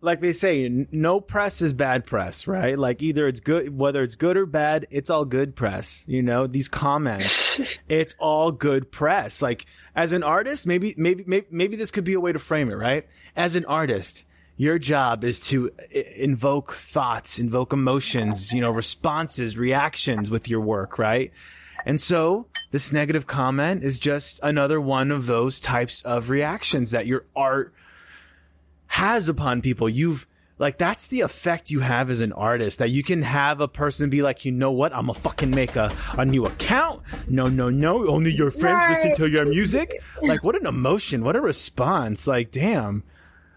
[SPEAKER 1] like they say, n- no press is bad press, right? Like either it's good, whether it's good or bad, it's all good press. You know, these comments, it's all good press. Like as an artist, maybe, maybe, maybe, maybe this could be a way to frame it, right? As an artist, your job is to invoke thoughts, invoke emotions, you know, responses, reactions with your work, right? And so this negative comment is just another one of those types of reactions that your art has upon people. You've like that's the effect you have as an artist that you can have a person be like, you know what, I'm gonna fucking make a, a new account. No, no, no, only your friends listen
[SPEAKER 2] Right.
[SPEAKER 1] to your music. Like what an emotion, what a response. Like damn.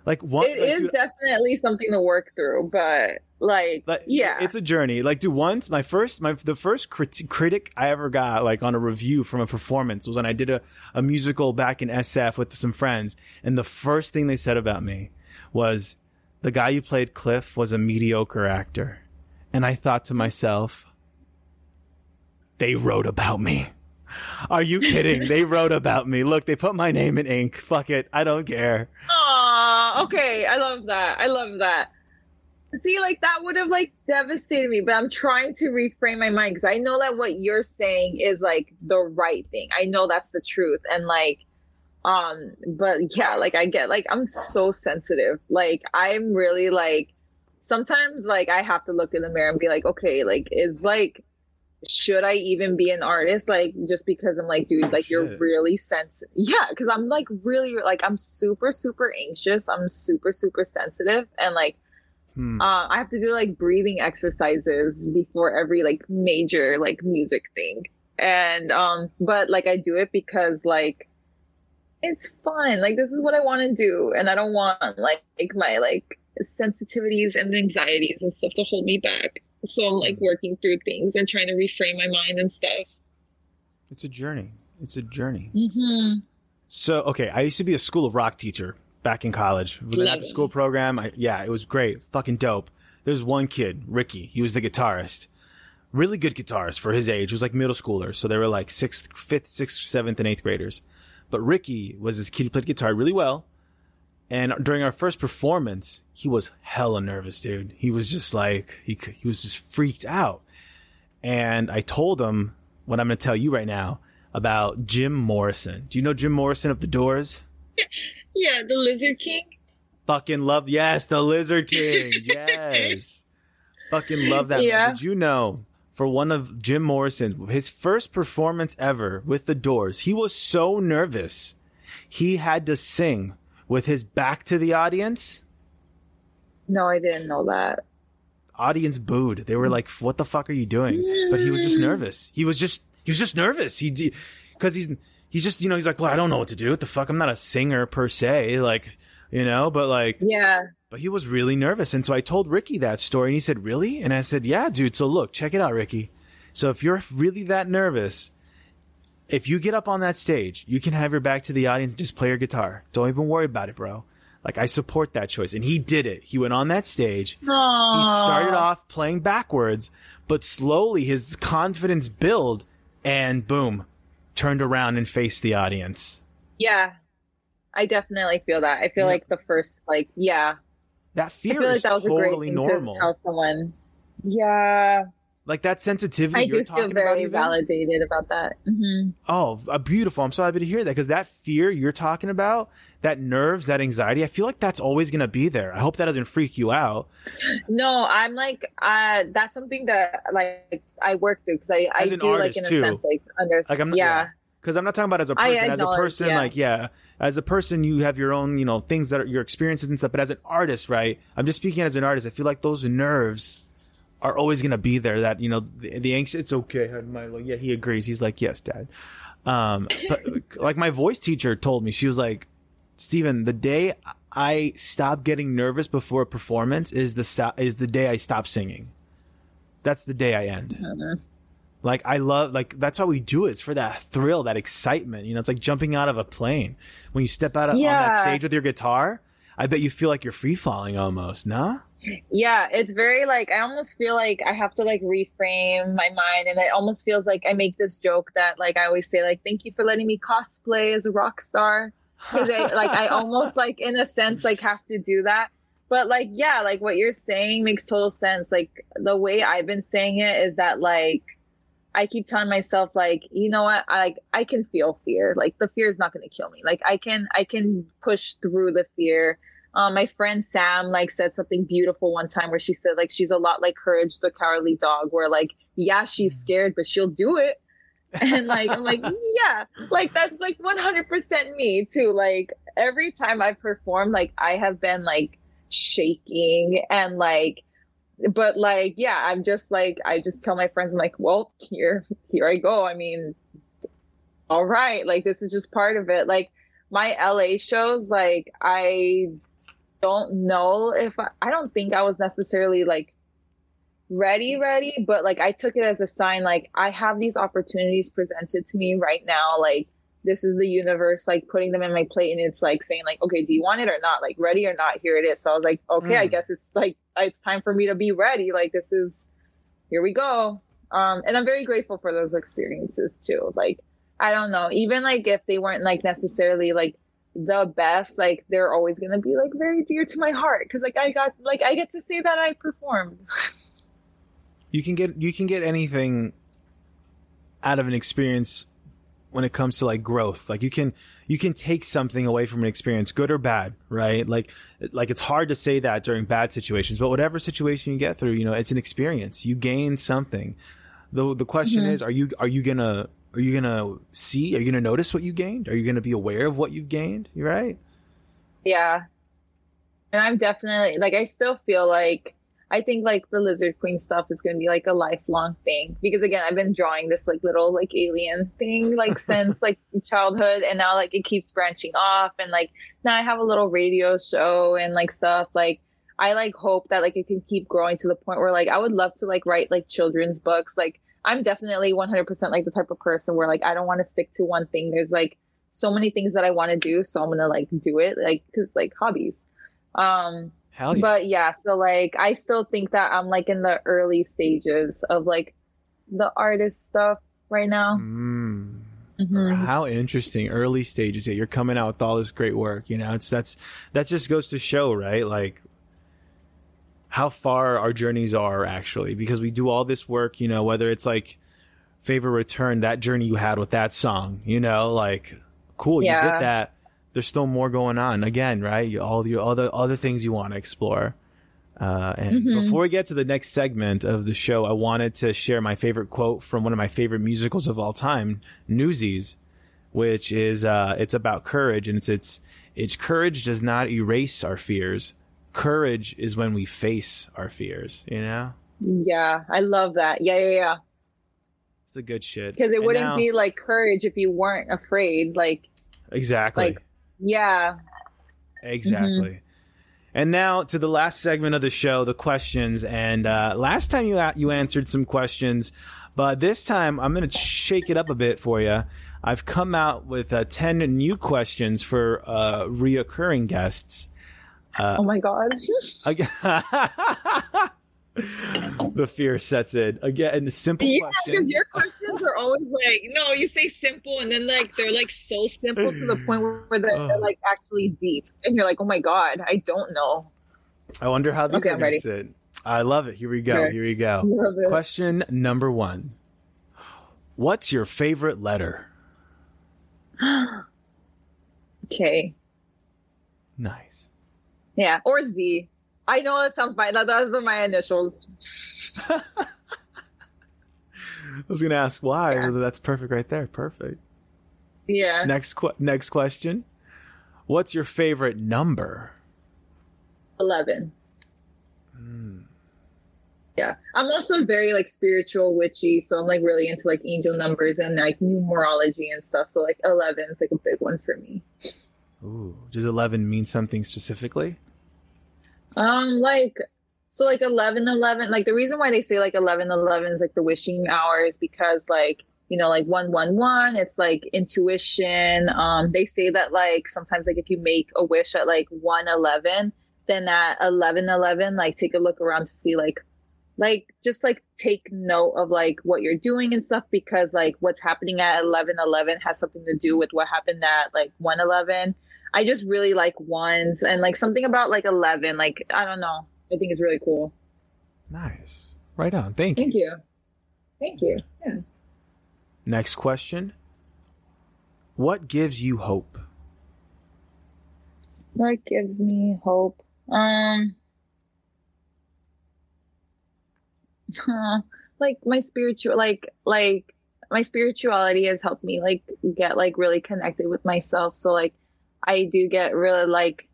[SPEAKER 1] Like what
[SPEAKER 2] It
[SPEAKER 1] like,
[SPEAKER 2] is
[SPEAKER 1] dude,
[SPEAKER 2] definitely something to work through, but like,
[SPEAKER 1] like,
[SPEAKER 2] yeah.
[SPEAKER 1] it's a journey. Like, do once my first, my the first crit- critic I ever got, like on a review from a performance, was when I did a, a musical back in SF with some friends, and the first thing they said about me was, "The guy who played Cliff was a mediocre actor," and I thought to myself, "They wrote about me." Are you kidding? they wrote about me. Look, they put my name in ink. Fuck it. I don't care.
[SPEAKER 2] Aw, okay. I love that. I love that. See, like that would have like devastated me, but I'm trying to reframe my mind because I know that what you're saying is like the right thing. I know that's the truth. And like, um, but yeah, like I get like I'm so sensitive. Like I'm really like sometimes like I have to look in the mirror and be like, okay, like is like should I even be an artist? Like just because I'm like, dude,
[SPEAKER 1] Oh,
[SPEAKER 2] like you're really sensitive. Yeah, because I'm like really like I'm super super anxious. I'm super super sensitive, and like
[SPEAKER 1] Hmm.
[SPEAKER 2] uh, I have to do like breathing exercises before every like major like music thing. and um but like i do it because like it's fun like this is what i want to do and i don't want like, like my like sensitivities and anxieties and stuff to hold me back so i'm like working through things and trying to reframe my mind and stuff
[SPEAKER 1] It's a journey. It's a journey.
[SPEAKER 2] hmm
[SPEAKER 1] So, okay, I used to be a school of rock teacher back in college. It was an after school program. I, yeah, it was great. Fucking dope. There's one kid, Ricky. He was the guitarist. Really good guitarist for his age. It was like middle schoolers. So they were like sixth, fifth, sixth, seventh, and eighth graders. But Ricky was this kid who played guitar really well. And during our first performance, he was hella nervous, dude. He was just like, he, he was just freaked out. And I told him what I'm going to tell you right now about Jim Morrison. Do you know Jim Morrison of The Doors?
[SPEAKER 2] yeah the lizard king
[SPEAKER 1] Fucking love, yes, the Lizard King, yes. Fucking love that. man.
[SPEAKER 2] Yeah.
[SPEAKER 1] Did you know for one of Jim Morrison, his first performance ever with The Doors, he was so nervous, he had to sing with his back to the audience.
[SPEAKER 2] no i didn't know that
[SPEAKER 1] Audience booed. They were like, "What the fuck are you doing?" But he was just mm. nervous. He was just he was just nervous. He because he's he's just you know he's like, "Well, I don't know what to do. What the fuck? I'm not a singer per se, like." You know, but like,
[SPEAKER 2] yeah
[SPEAKER 1] But he was really nervous. And so I told Ricky that story and he said, Really? And I said, Yeah, dude. So look, check it out, Ricky. So if you're really that nervous, if you get up on that stage, you can have your back to the audience and just play your guitar. Don't even worry about it, bro. Like I support that choice. And he did it. He went on that stage. Aww. He started off playing backwards, but slowly his confidence built and boom, turned around and faced the audience.
[SPEAKER 2] yeah i definitely feel that i feel
[SPEAKER 1] Yeah.
[SPEAKER 2] like the first like yeah
[SPEAKER 1] That
[SPEAKER 2] i
[SPEAKER 1] fear
[SPEAKER 2] feel like
[SPEAKER 1] is
[SPEAKER 2] that was a great
[SPEAKER 1] totally
[SPEAKER 2] thing
[SPEAKER 1] normal.
[SPEAKER 2] to tell someone yeah
[SPEAKER 1] Like that sensitivity
[SPEAKER 2] i
[SPEAKER 1] you're
[SPEAKER 2] do
[SPEAKER 1] talking
[SPEAKER 2] feel
[SPEAKER 1] about
[SPEAKER 2] very
[SPEAKER 1] even?
[SPEAKER 2] validated about that hmm
[SPEAKER 1] Oh, uh, beautiful. I'm so happy to hear that because that fear you're talking about, that nerves, that anxiety, I feel like that's always going to be there. I hope that doesn't freak you out.
[SPEAKER 2] No, I'm like, uh, that's something that like I work through because I, I
[SPEAKER 1] As
[SPEAKER 2] do like in a
[SPEAKER 1] too.
[SPEAKER 2] sense like under
[SPEAKER 1] Like, I'm not-
[SPEAKER 2] yeah.
[SPEAKER 1] Because I'm not talking about as a person. As a person,
[SPEAKER 2] yeah.
[SPEAKER 1] like, yeah, as a person, you have your own, you know, things that are your experiences and stuff. But as an artist, right? I'm just speaking as an artist. I feel like those nerves are always going to be there. That, you know, the, the anxious, it's okay. My, yeah, he agrees. He's like, yes, dad. Um, but like my voice teacher told me, she was like, Stephen, the day I stop getting nervous before a performance is the stop, is the day I stop singing. That's the day I end.
[SPEAKER 2] Mhm.
[SPEAKER 1] Like I love like that's why we do it. It's for that thrill, that excitement. You know, it's like jumping out of a plane. When you step out of, on that stage with your guitar, I bet you feel like you're free falling almost, no?
[SPEAKER 2] Yeah, it's very like I almost feel like I have to like reframe my mind, and it almost feels like I make this joke that like I always say like thank you for letting me cosplay as a rock star because I like I almost like in a sense like have to do that. But like yeah, like what you're saying makes total sense. Like the way I've been saying it is that like I keep telling myself like you know what I like I can feel fear. Like the fear is not going to kill me. Like I can I can push through the fear. Um, my friend Sam like said something beautiful one time where she said like she's a lot like Courage the Cowardly Dog, where like yeah she's scared but she'll do it, and like I'm like yeah, like that's like 100% me too. Like every time I've performed, like I have been like shaking and like, but like yeah, I'm just like I just tell my friends I'm like well here here I go. I mean, all right, like this is just part of it. Like my LA shows, like I don't know if I, I don't think I was necessarily like ready ready but like i took it as a sign like i have these opportunities presented to me right now like this is the universe like putting them in my plate and it's like saying like okay do you want it or not like ready or not here it is so i was like okay i
[SPEAKER 1] Mm.
[SPEAKER 2] guess it's like it's time for me to be ready. Like this is here we go. Um and i'm very grateful for those experiences too. Like i don't know. Even like if they weren't like necessarily like the best like they're always to be like very dear to my heart. Because like i got like i get to say that i performed.
[SPEAKER 1] You can get you can get anything out of an experience when it comes to like growth. Like you can you can take something away from an experience, good or bad, right? Like like it's hard to say that during bad situations, but whatever situation you get through, you know, it's an experience. You gain something. The the question
[SPEAKER 2] Mhm.
[SPEAKER 1] is, are you are you gonna are you gonna see? Are you gonna notice what you gained? Are you gonna be aware of what you've gained? You right?
[SPEAKER 2] Yeah. And I'm definitely like I still feel like I think like the lizard queen stuff is gonna be like a lifelong thing. Because again I've been drawing this like little like alien thing like since like childhood. And now like it keeps branching off. And like now I have a little radio show and like stuff. Like I like hope that like it can keep growing to the point where like I would love to like write like children's books. Like I'm definitely 100% like the type of person where like I don't want to stick to one thing. There's like so many things that I want to do so I'm gonna like do it like because like hobbies. Um
[SPEAKER 1] Hell yeah.
[SPEAKER 2] but yeah, so like I still think that I'm like in the early stages of like the artist stuff right now.
[SPEAKER 1] Mm.
[SPEAKER 2] Mhm.
[SPEAKER 1] How interesting. Early stages. Yeah, you're coming out with all this great work. You know, it's that's that just goes to show, right? Like how far our journeys are actually, because we do all this work, you know, whether it's like favor return, that journey you had with that song, you know, like cool, you did that. There's still more going on again, right? All your other other things you want to explore. Uh, and
[SPEAKER 2] Mhm.
[SPEAKER 1] before we get to the next segment of the show, I wanted to share my favorite quote from one of my favorite musicals of all time, Newsies, which is uh, it's about courage, and it's it's it's courage does not erase our fears. Courage is when we face our fears. You know,
[SPEAKER 2] Yeah, I love that. Yeah, yeah, yeah.
[SPEAKER 1] it's a good shit.
[SPEAKER 2] Because it
[SPEAKER 1] And
[SPEAKER 2] wouldn't
[SPEAKER 1] now-
[SPEAKER 2] be like courage if you weren't afraid. Like,
[SPEAKER 1] exactly.
[SPEAKER 2] like- yeah.
[SPEAKER 1] Exactly. And now to the last segment of the show, the questions. And uh, last time you a- you answered some questions, but this time I'm going to shake it up a bit for you. I've come out with uh, ten new questions for uh, reoccurring guests.
[SPEAKER 2] oh my god.
[SPEAKER 1] The fear sets in again. Simple
[SPEAKER 2] Yeah, because
[SPEAKER 1] questions.
[SPEAKER 2] your questions are always like, no, you say simple, and then like they're like so simple to the point where they're, they're
[SPEAKER 1] Oh.
[SPEAKER 2] like actually deep, and you're like, oh my god, I don't know.
[SPEAKER 1] I wonder how these
[SPEAKER 2] Okay,
[SPEAKER 1] are
[SPEAKER 2] I'm
[SPEAKER 1] going to sit. I love it. Here we go.
[SPEAKER 2] Sure.
[SPEAKER 1] Here we go. Question number one. What's your favorite letter?
[SPEAKER 2] Okay.
[SPEAKER 1] Nice.
[SPEAKER 2] Yeah, or Z. I know it sounds bad. Those are my initials.
[SPEAKER 1] I was going to ask why.
[SPEAKER 2] Yeah.
[SPEAKER 1] That's perfect right there. Perfect.
[SPEAKER 2] Yeah.
[SPEAKER 1] Next qu- next question. What's your favorite number?
[SPEAKER 2] 11.
[SPEAKER 1] Hmm.
[SPEAKER 2] Yeah. I'm also very like spiritual witchy, so I'm like really into like angel numbers and like numerology and stuff. So like 11 is like a big one for me.
[SPEAKER 1] Ooh, does 11 mean something specifically?
[SPEAKER 2] Um like so like 11 11 like the reason why they say like 11 11 is like the wishing hour is because like you know like 111 it's like intuition. Um they say that like sometimes like if you make a wish at like 111 then at 11 11 like take a look around to see like like just like take note of like what you're doing and stuff because like what's happening at 11 11 has something to do with what happened at like 111 I just really like ones and like something about like 11 like I don't know I think it's really cool
[SPEAKER 1] Nice. Right on. Thank you.
[SPEAKER 2] thank you thank you yeah
[SPEAKER 1] Next question. What gives you hope?
[SPEAKER 2] what gives me hope um like my spiritual like like my spirituality has helped me like get like really connected with myself so like i do get really like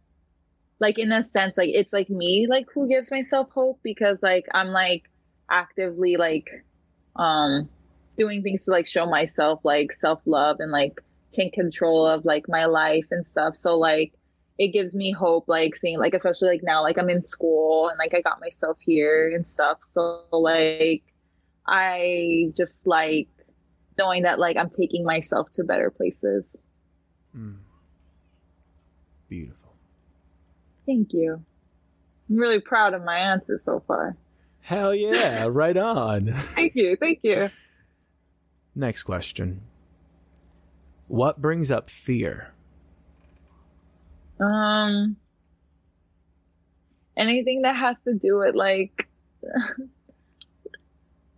[SPEAKER 2] like in a sense like it's like me like who gives myself hope because like i'm like actively like um doing things to like show myself like self-love and like take control of like my life and stuff. So like it gives me hope like seeing like especially like now like i'm in school and like i got myself here and stuff. So like i just like knowing that like i'm taking myself to better places.
[SPEAKER 1] Mm. Beautiful.
[SPEAKER 2] thank you i'm really proud of my answers so far
[SPEAKER 1] Hell yeah. right on.
[SPEAKER 2] thank you thank you
[SPEAKER 1] Next question. What brings up fear?
[SPEAKER 2] um anything that has to do with like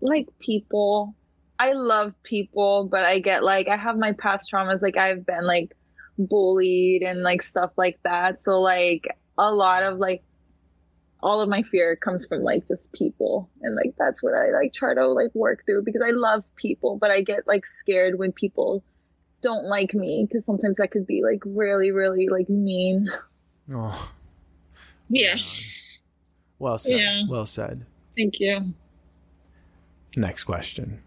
[SPEAKER 2] like people i love people but i get like i have my past traumas like i've been like bullied and like stuff like that so like a lot of like all of my fear comes from like just people and like that's what i like try to like work through because i love people but i get like scared when people don't like me because sometimes that could be like really really like mean
[SPEAKER 1] Oh,
[SPEAKER 2] yeah
[SPEAKER 1] Well said.
[SPEAKER 2] Yeah.
[SPEAKER 1] Well said.
[SPEAKER 2] Thank you.
[SPEAKER 1] Next question.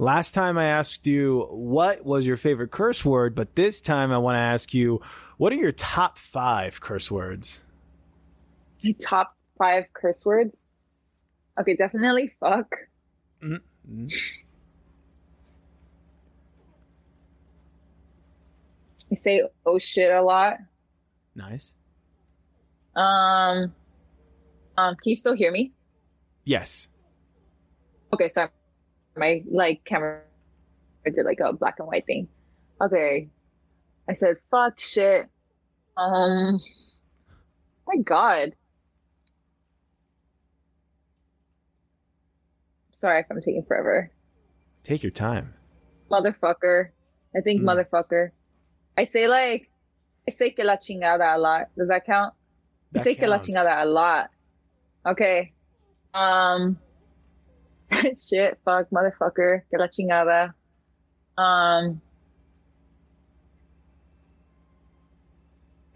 [SPEAKER 1] Last time I asked you what was your favorite curse word, but this time I want to ask you what are your top five curse words?
[SPEAKER 2] My top five curse words. Okay, definitely fuck.
[SPEAKER 1] Mm-hmm.
[SPEAKER 2] I say oh shit a lot.
[SPEAKER 1] Nice.
[SPEAKER 2] Um, um, can you still hear me?
[SPEAKER 1] Yes.
[SPEAKER 2] Okay, sorry. My like camera did like a black and white thing. Okay. I said fuck shit. Um my god. Sorry if I'm taking forever.
[SPEAKER 1] Take your time.
[SPEAKER 2] Motherfucker. I think
[SPEAKER 1] Mm.
[SPEAKER 2] motherfucker. I say like I say que la chingada a lot. Does that count? I
[SPEAKER 1] That
[SPEAKER 2] say que la chingada a lot. Okay. Um shit, fuck, motherfucker, que la chingada. Um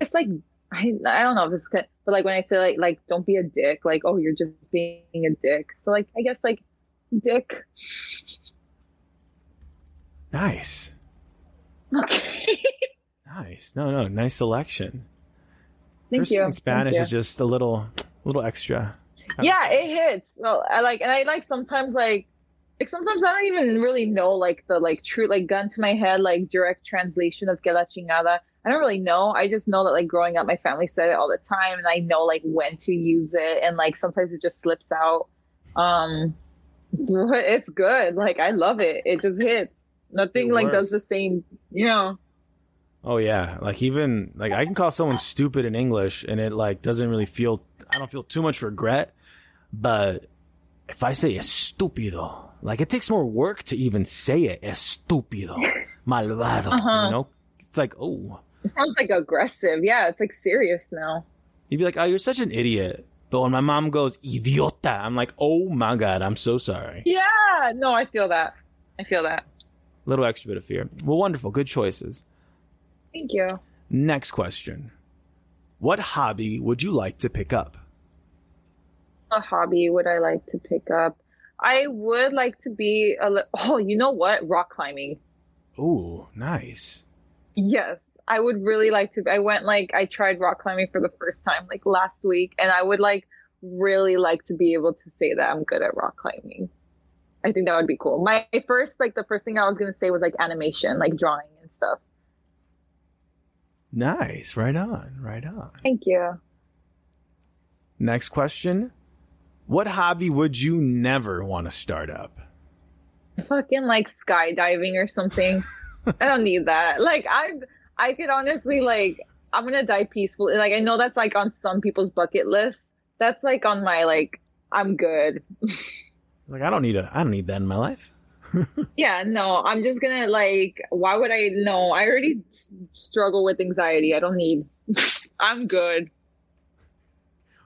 [SPEAKER 2] it's like I I don't know if it's good, but like when I say like like don't be a dick, like oh you're just being a dick. So like I guess like dick.
[SPEAKER 1] Nice.
[SPEAKER 2] Okay.
[SPEAKER 1] Nice. No, no, nice selection.
[SPEAKER 2] Thank
[SPEAKER 1] Cursing
[SPEAKER 2] you.
[SPEAKER 1] in
[SPEAKER 2] Thank
[SPEAKER 1] Spanish
[SPEAKER 2] you.
[SPEAKER 1] is just a little, little extra.
[SPEAKER 2] Yeah it hits. I like and i like sometimes like like sometimes i don't even really know like the like true like gun to my head like direct translation of que la chingada. I don't really know. I just know that like growing up my family said it all the time and i know like when to use it and like sometimes it just slips out. Um but it's good. Like i love it. It just hits. Nothing
[SPEAKER 1] It
[SPEAKER 2] like does the same you know?
[SPEAKER 1] Oh yeah, like even like I can call someone stupid in English, and it like doesn't really feel. I don't feel too much regret, but if I say estúpido, like it takes more work to even say it. Estúpido, malvado.
[SPEAKER 2] Uh-huh.
[SPEAKER 1] You know, it's like oh,
[SPEAKER 2] it sounds like aggressive yeah it's like serious now
[SPEAKER 1] you'd be like, oh, you're such an idiot. But when my mom goes idiota, I'm like, oh my god, I'm so sorry.
[SPEAKER 2] yeah no i feel that i feel that
[SPEAKER 1] Little extra bit of fear. Well, wonderful, good choices.
[SPEAKER 2] thank you
[SPEAKER 1] Next question. What hobby would you like to pick up?
[SPEAKER 2] A hobby would I like to pick up? I would like to be a li- oh, you know what? Rock climbing.
[SPEAKER 1] Ooh, nice.
[SPEAKER 2] Yes, I would really like to. I went like I tried rock climbing for the first time like last week, and I would like really like to be able to say that I'm good at rock climbing. I think that would be cool. My first like the first thing I was gonna say was like animation, like drawing and stuff.
[SPEAKER 1] Nice. Right on. Right on.
[SPEAKER 2] Thank you.
[SPEAKER 1] Next question. What hobby would you never want to start up?
[SPEAKER 2] fucking like skydiving or something. I don't need that. Like I I could honestly like I'm gonna die peacefully. Like I know that's like on some people's bucket list. That's like on my like I'm good.
[SPEAKER 1] Like I don't need a I don't need that in my life.
[SPEAKER 2] Yeah, no, I'm just gonna like why would I no, I already s- struggle with anxiety. I don't need I'm good.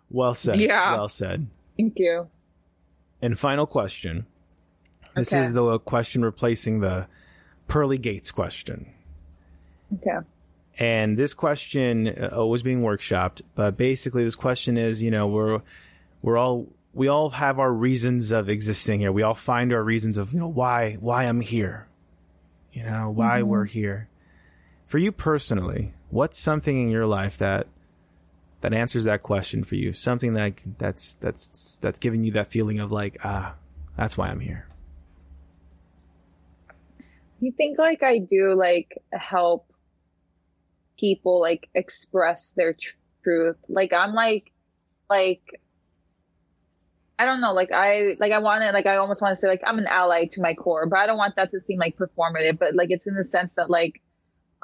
[SPEAKER 1] Well said.
[SPEAKER 2] Yeah.
[SPEAKER 1] Well said.
[SPEAKER 2] Thank you.
[SPEAKER 1] And final question. This
[SPEAKER 2] Okay.
[SPEAKER 1] is the question replacing the pearly gates question.
[SPEAKER 2] Okay.
[SPEAKER 1] And this question uh, was being workshopped, but basically this question is, you know, we're we're all we all have our reasons of existing here. We all find our reasons of, you know, why why I'm here. You know, why
[SPEAKER 2] Mhm.
[SPEAKER 1] we're here. For you personally, what's something in your life that that answers that question for you? Something that that's that's that's giving you that feeling of like, ah, that's why I'm here.
[SPEAKER 2] You think like I do like help people like express their tr- truth? Like I'm like like I don't know, like I like I want to like I almost want to say like I'm an ally to my core, but I don't want that to seem like performative, but like it's in the sense that like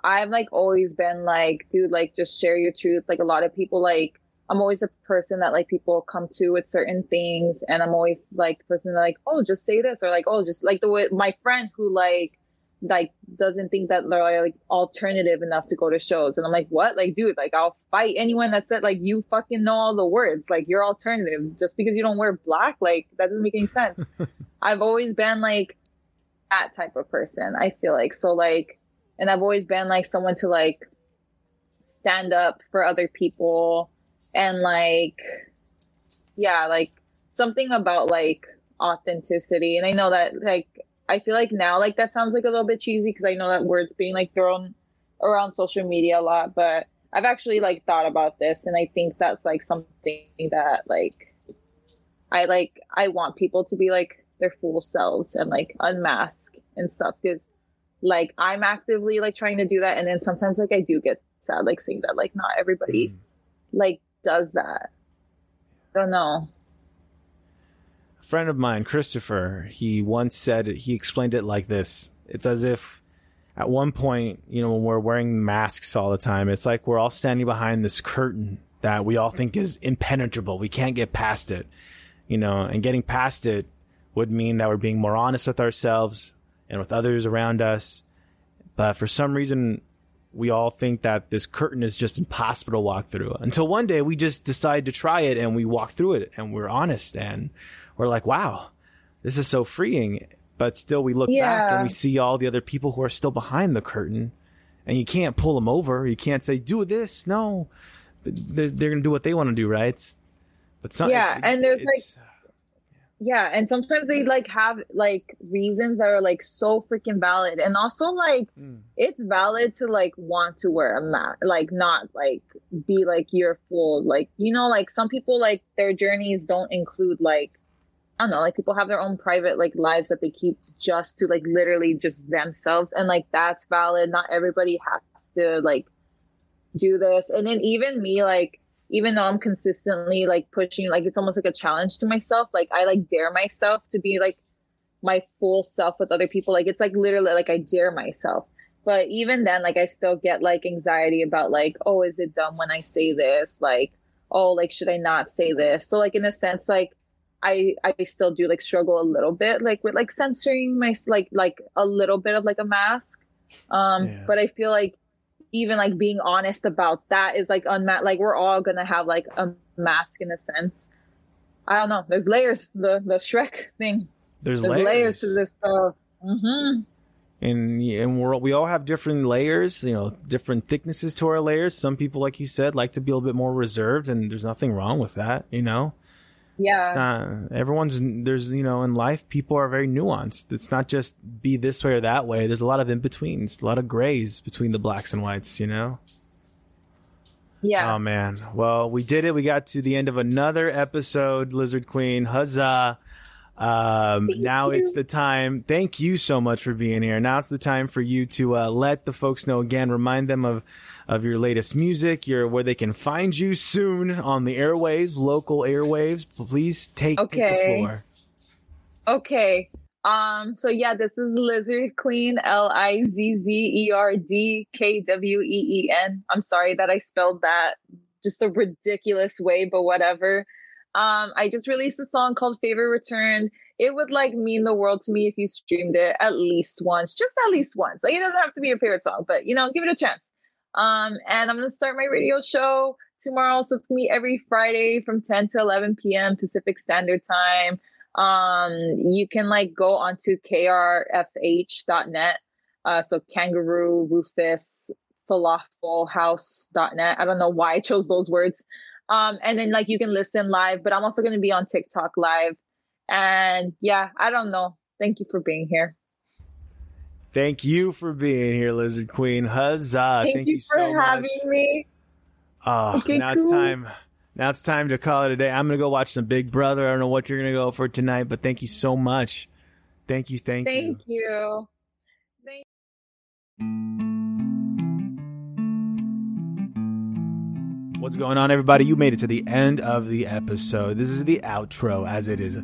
[SPEAKER 2] I've like always been like, dude, like just share your truth. Like a lot of people like I'm always a person that like people come to with certain things and I'm always like the person that like, oh, just say this or like, oh, just like the way my friend who like like doesn't think that they're like alternative enough to go to shows. And i'm like what? Like dude like i'll fight anyone that said like you fucking know all the words. Like you're alternative. Just because you don't wear black like that doesn't make any sense. I've always been like that type of person i feel like. So like and i've always been like someone to like stand up for other people and like yeah, like something about like authenticity. And I know that like I feel like now like that sounds like a little bit cheesy because I know that word's being like thrown around social media a lot, but I've actually like thought about this and I think that's like something that like I like I want people to be like their full selves and like unmask and stuff because like I'm actively like trying to do that and then sometimes like I do get sad like seeing that like not everybody mm. like does that. I don't know.
[SPEAKER 1] A friend of mine, Christopher, he once said he explained it like this. It's as if at one point, you know, when we're wearing masks all the time, it's like we're all standing behind this curtain that we all think is impenetrable. We can't get past it, you know, and getting past it would mean that we're being more honest with ourselves and with others around us. But for some reason, we all think that this curtain is just impossible to walk through until one day we just decide to try it and we walk through it and we're honest and we're like, wow, this is so freeing. But still, we look yeah. back and we see all the other people who are still behind the curtain and you can't pull them over. You can't say, do this. No, they're, they're going to do what they want to do, right?
[SPEAKER 2] But some, yeah, it, and there's like, yeah and sometimes they like have like reasons that are like so freaking valid and also like mm. it's valid to like want to wear a mask like not like be like your full like you know like some people like their journeys don't include like I don't know, like people have their own private like lives that they keep just to like literally just themselves and like that's valid. Not everybody has to like do this. And then even me like even though I'm consistently like pushing, like it's almost like a challenge to myself. Like I like dare myself to be like my full self with other people. Like it's like literally like I dare myself. But even then, like I still get like anxiety about like, oh, is it dumb when I say this? Like, oh, like should I not say this? So like in a sense, like I I still do like struggle a little bit like with like censoring my like like a little bit of like a mask. Um, yeah. but I feel like even like being honest about that is like unmet like we're all gonna have like a mask in a sense i don't know there's layers the the shrek thing
[SPEAKER 1] there's, there's layers. layers.
[SPEAKER 2] to this stuff mm-hmm.
[SPEAKER 1] and and we're, we all have different layers you know different thicknesses to our layers some people like you said like to be a little bit more reserved and there's nothing wrong with that you know
[SPEAKER 2] yeah.
[SPEAKER 1] not, everyone's there's you know in life people are very nuanced. It's not just be this way or that way. There's a lot of in betweens a lot of grays between the blacks and whites you know?
[SPEAKER 2] Yeah.
[SPEAKER 1] Oh man. Well we did it. We got to the end of another episode Lizzerd Kween. Huzzah um, now you. it's the time. Thank you so much for being here. Now it's the time for you to uh, let the folks know again. Remind them of of your latest music, your where they can find you soon on the airwaves, local airwaves. Please take, okay. take the floor.
[SPEAKER 2] Okay. Um, so yeah, this is Lizzerd Kween, L I Z Z E R D K W E E N. I'm sorry that I spelled that just a ridiculous way, but whatever. Um, I just released a song called Favor Returned. It would like mean the world to me if you streamed it at least once, just at least once. Like it doesn't have to be your favorite song, but you know, give it a chance. Um, and I'm gonna start my radio show tomorrow. So it's me every Friday from 10 to 11 p.m. Pacific Standard Time. Um, you can like go onto krfh.net. Uh, so kangaroo, rufus, falafel house.net. I don't know why I chose those words. Um, and then like you can listen live, but I'm also going to be on TikTok live. And yeah, I don't know. Thank you for being here.
[SPEAKER 1] Thank you for being here, Lizzerd Kween. Huzzah!
[SPEAKER 2] Thank, Thank you, you, for so having much. me.
[SPEAKER 1] Oh, okay, now cool. it's time. Now it's time to call it a day. I'm gonna go watch some Big Brother. I don't know what you're gonna go for tonight, but thank you so much. Thank you. Thank, you.
[SPEAKER 2] thank you. Thank you. Thank
[SPEAKER 1] What's going on, everybody? You made it to the end of the episode. This is the outro, as it is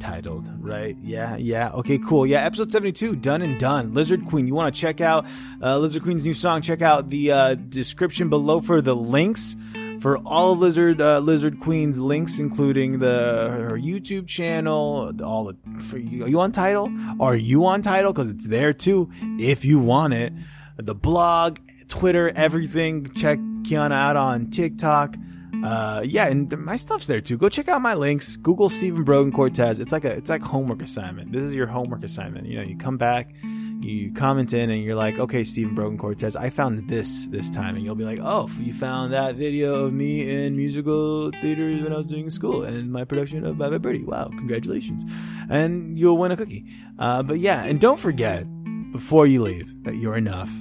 [SPEAKER 1] titled, right? Yeah, yeah. Okay, cool. Yeah, episode 72, done and done. Lizzerd Kween, you want to check out uh, Lizzerd Kween's new song, check out the uh, description below for the links for all of Lizzerd uh, Lizzerd Kween's links, including the her YouTube channel, all the for you, are you on Tidal? Are you on Tidal? Because it's there too if you want it. The blog, Twitter, everything. Check Kiana out on TikTok. Uh, yeah, and my stuff's there too. Go check out my links. Google Stephen Brogan Cortez. It's like a it's like homework assignment. This is your homework assignment. You know, you come back, you comment in and you're like, okay, Stephen Brogan Cortez, I found this this time. And you'll be like, oh, you found that video of me in musical theaters when I was doing school and my production of Bye Bye Birdie. Wow, congratulations. And you'll win a cookie. Uh, but yeah, and don't forget, before you leave, that you're enough.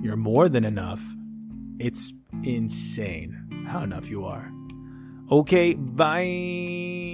[SPEAKER 1] You're more than enough. It's insane how enough you are. Okay, bye.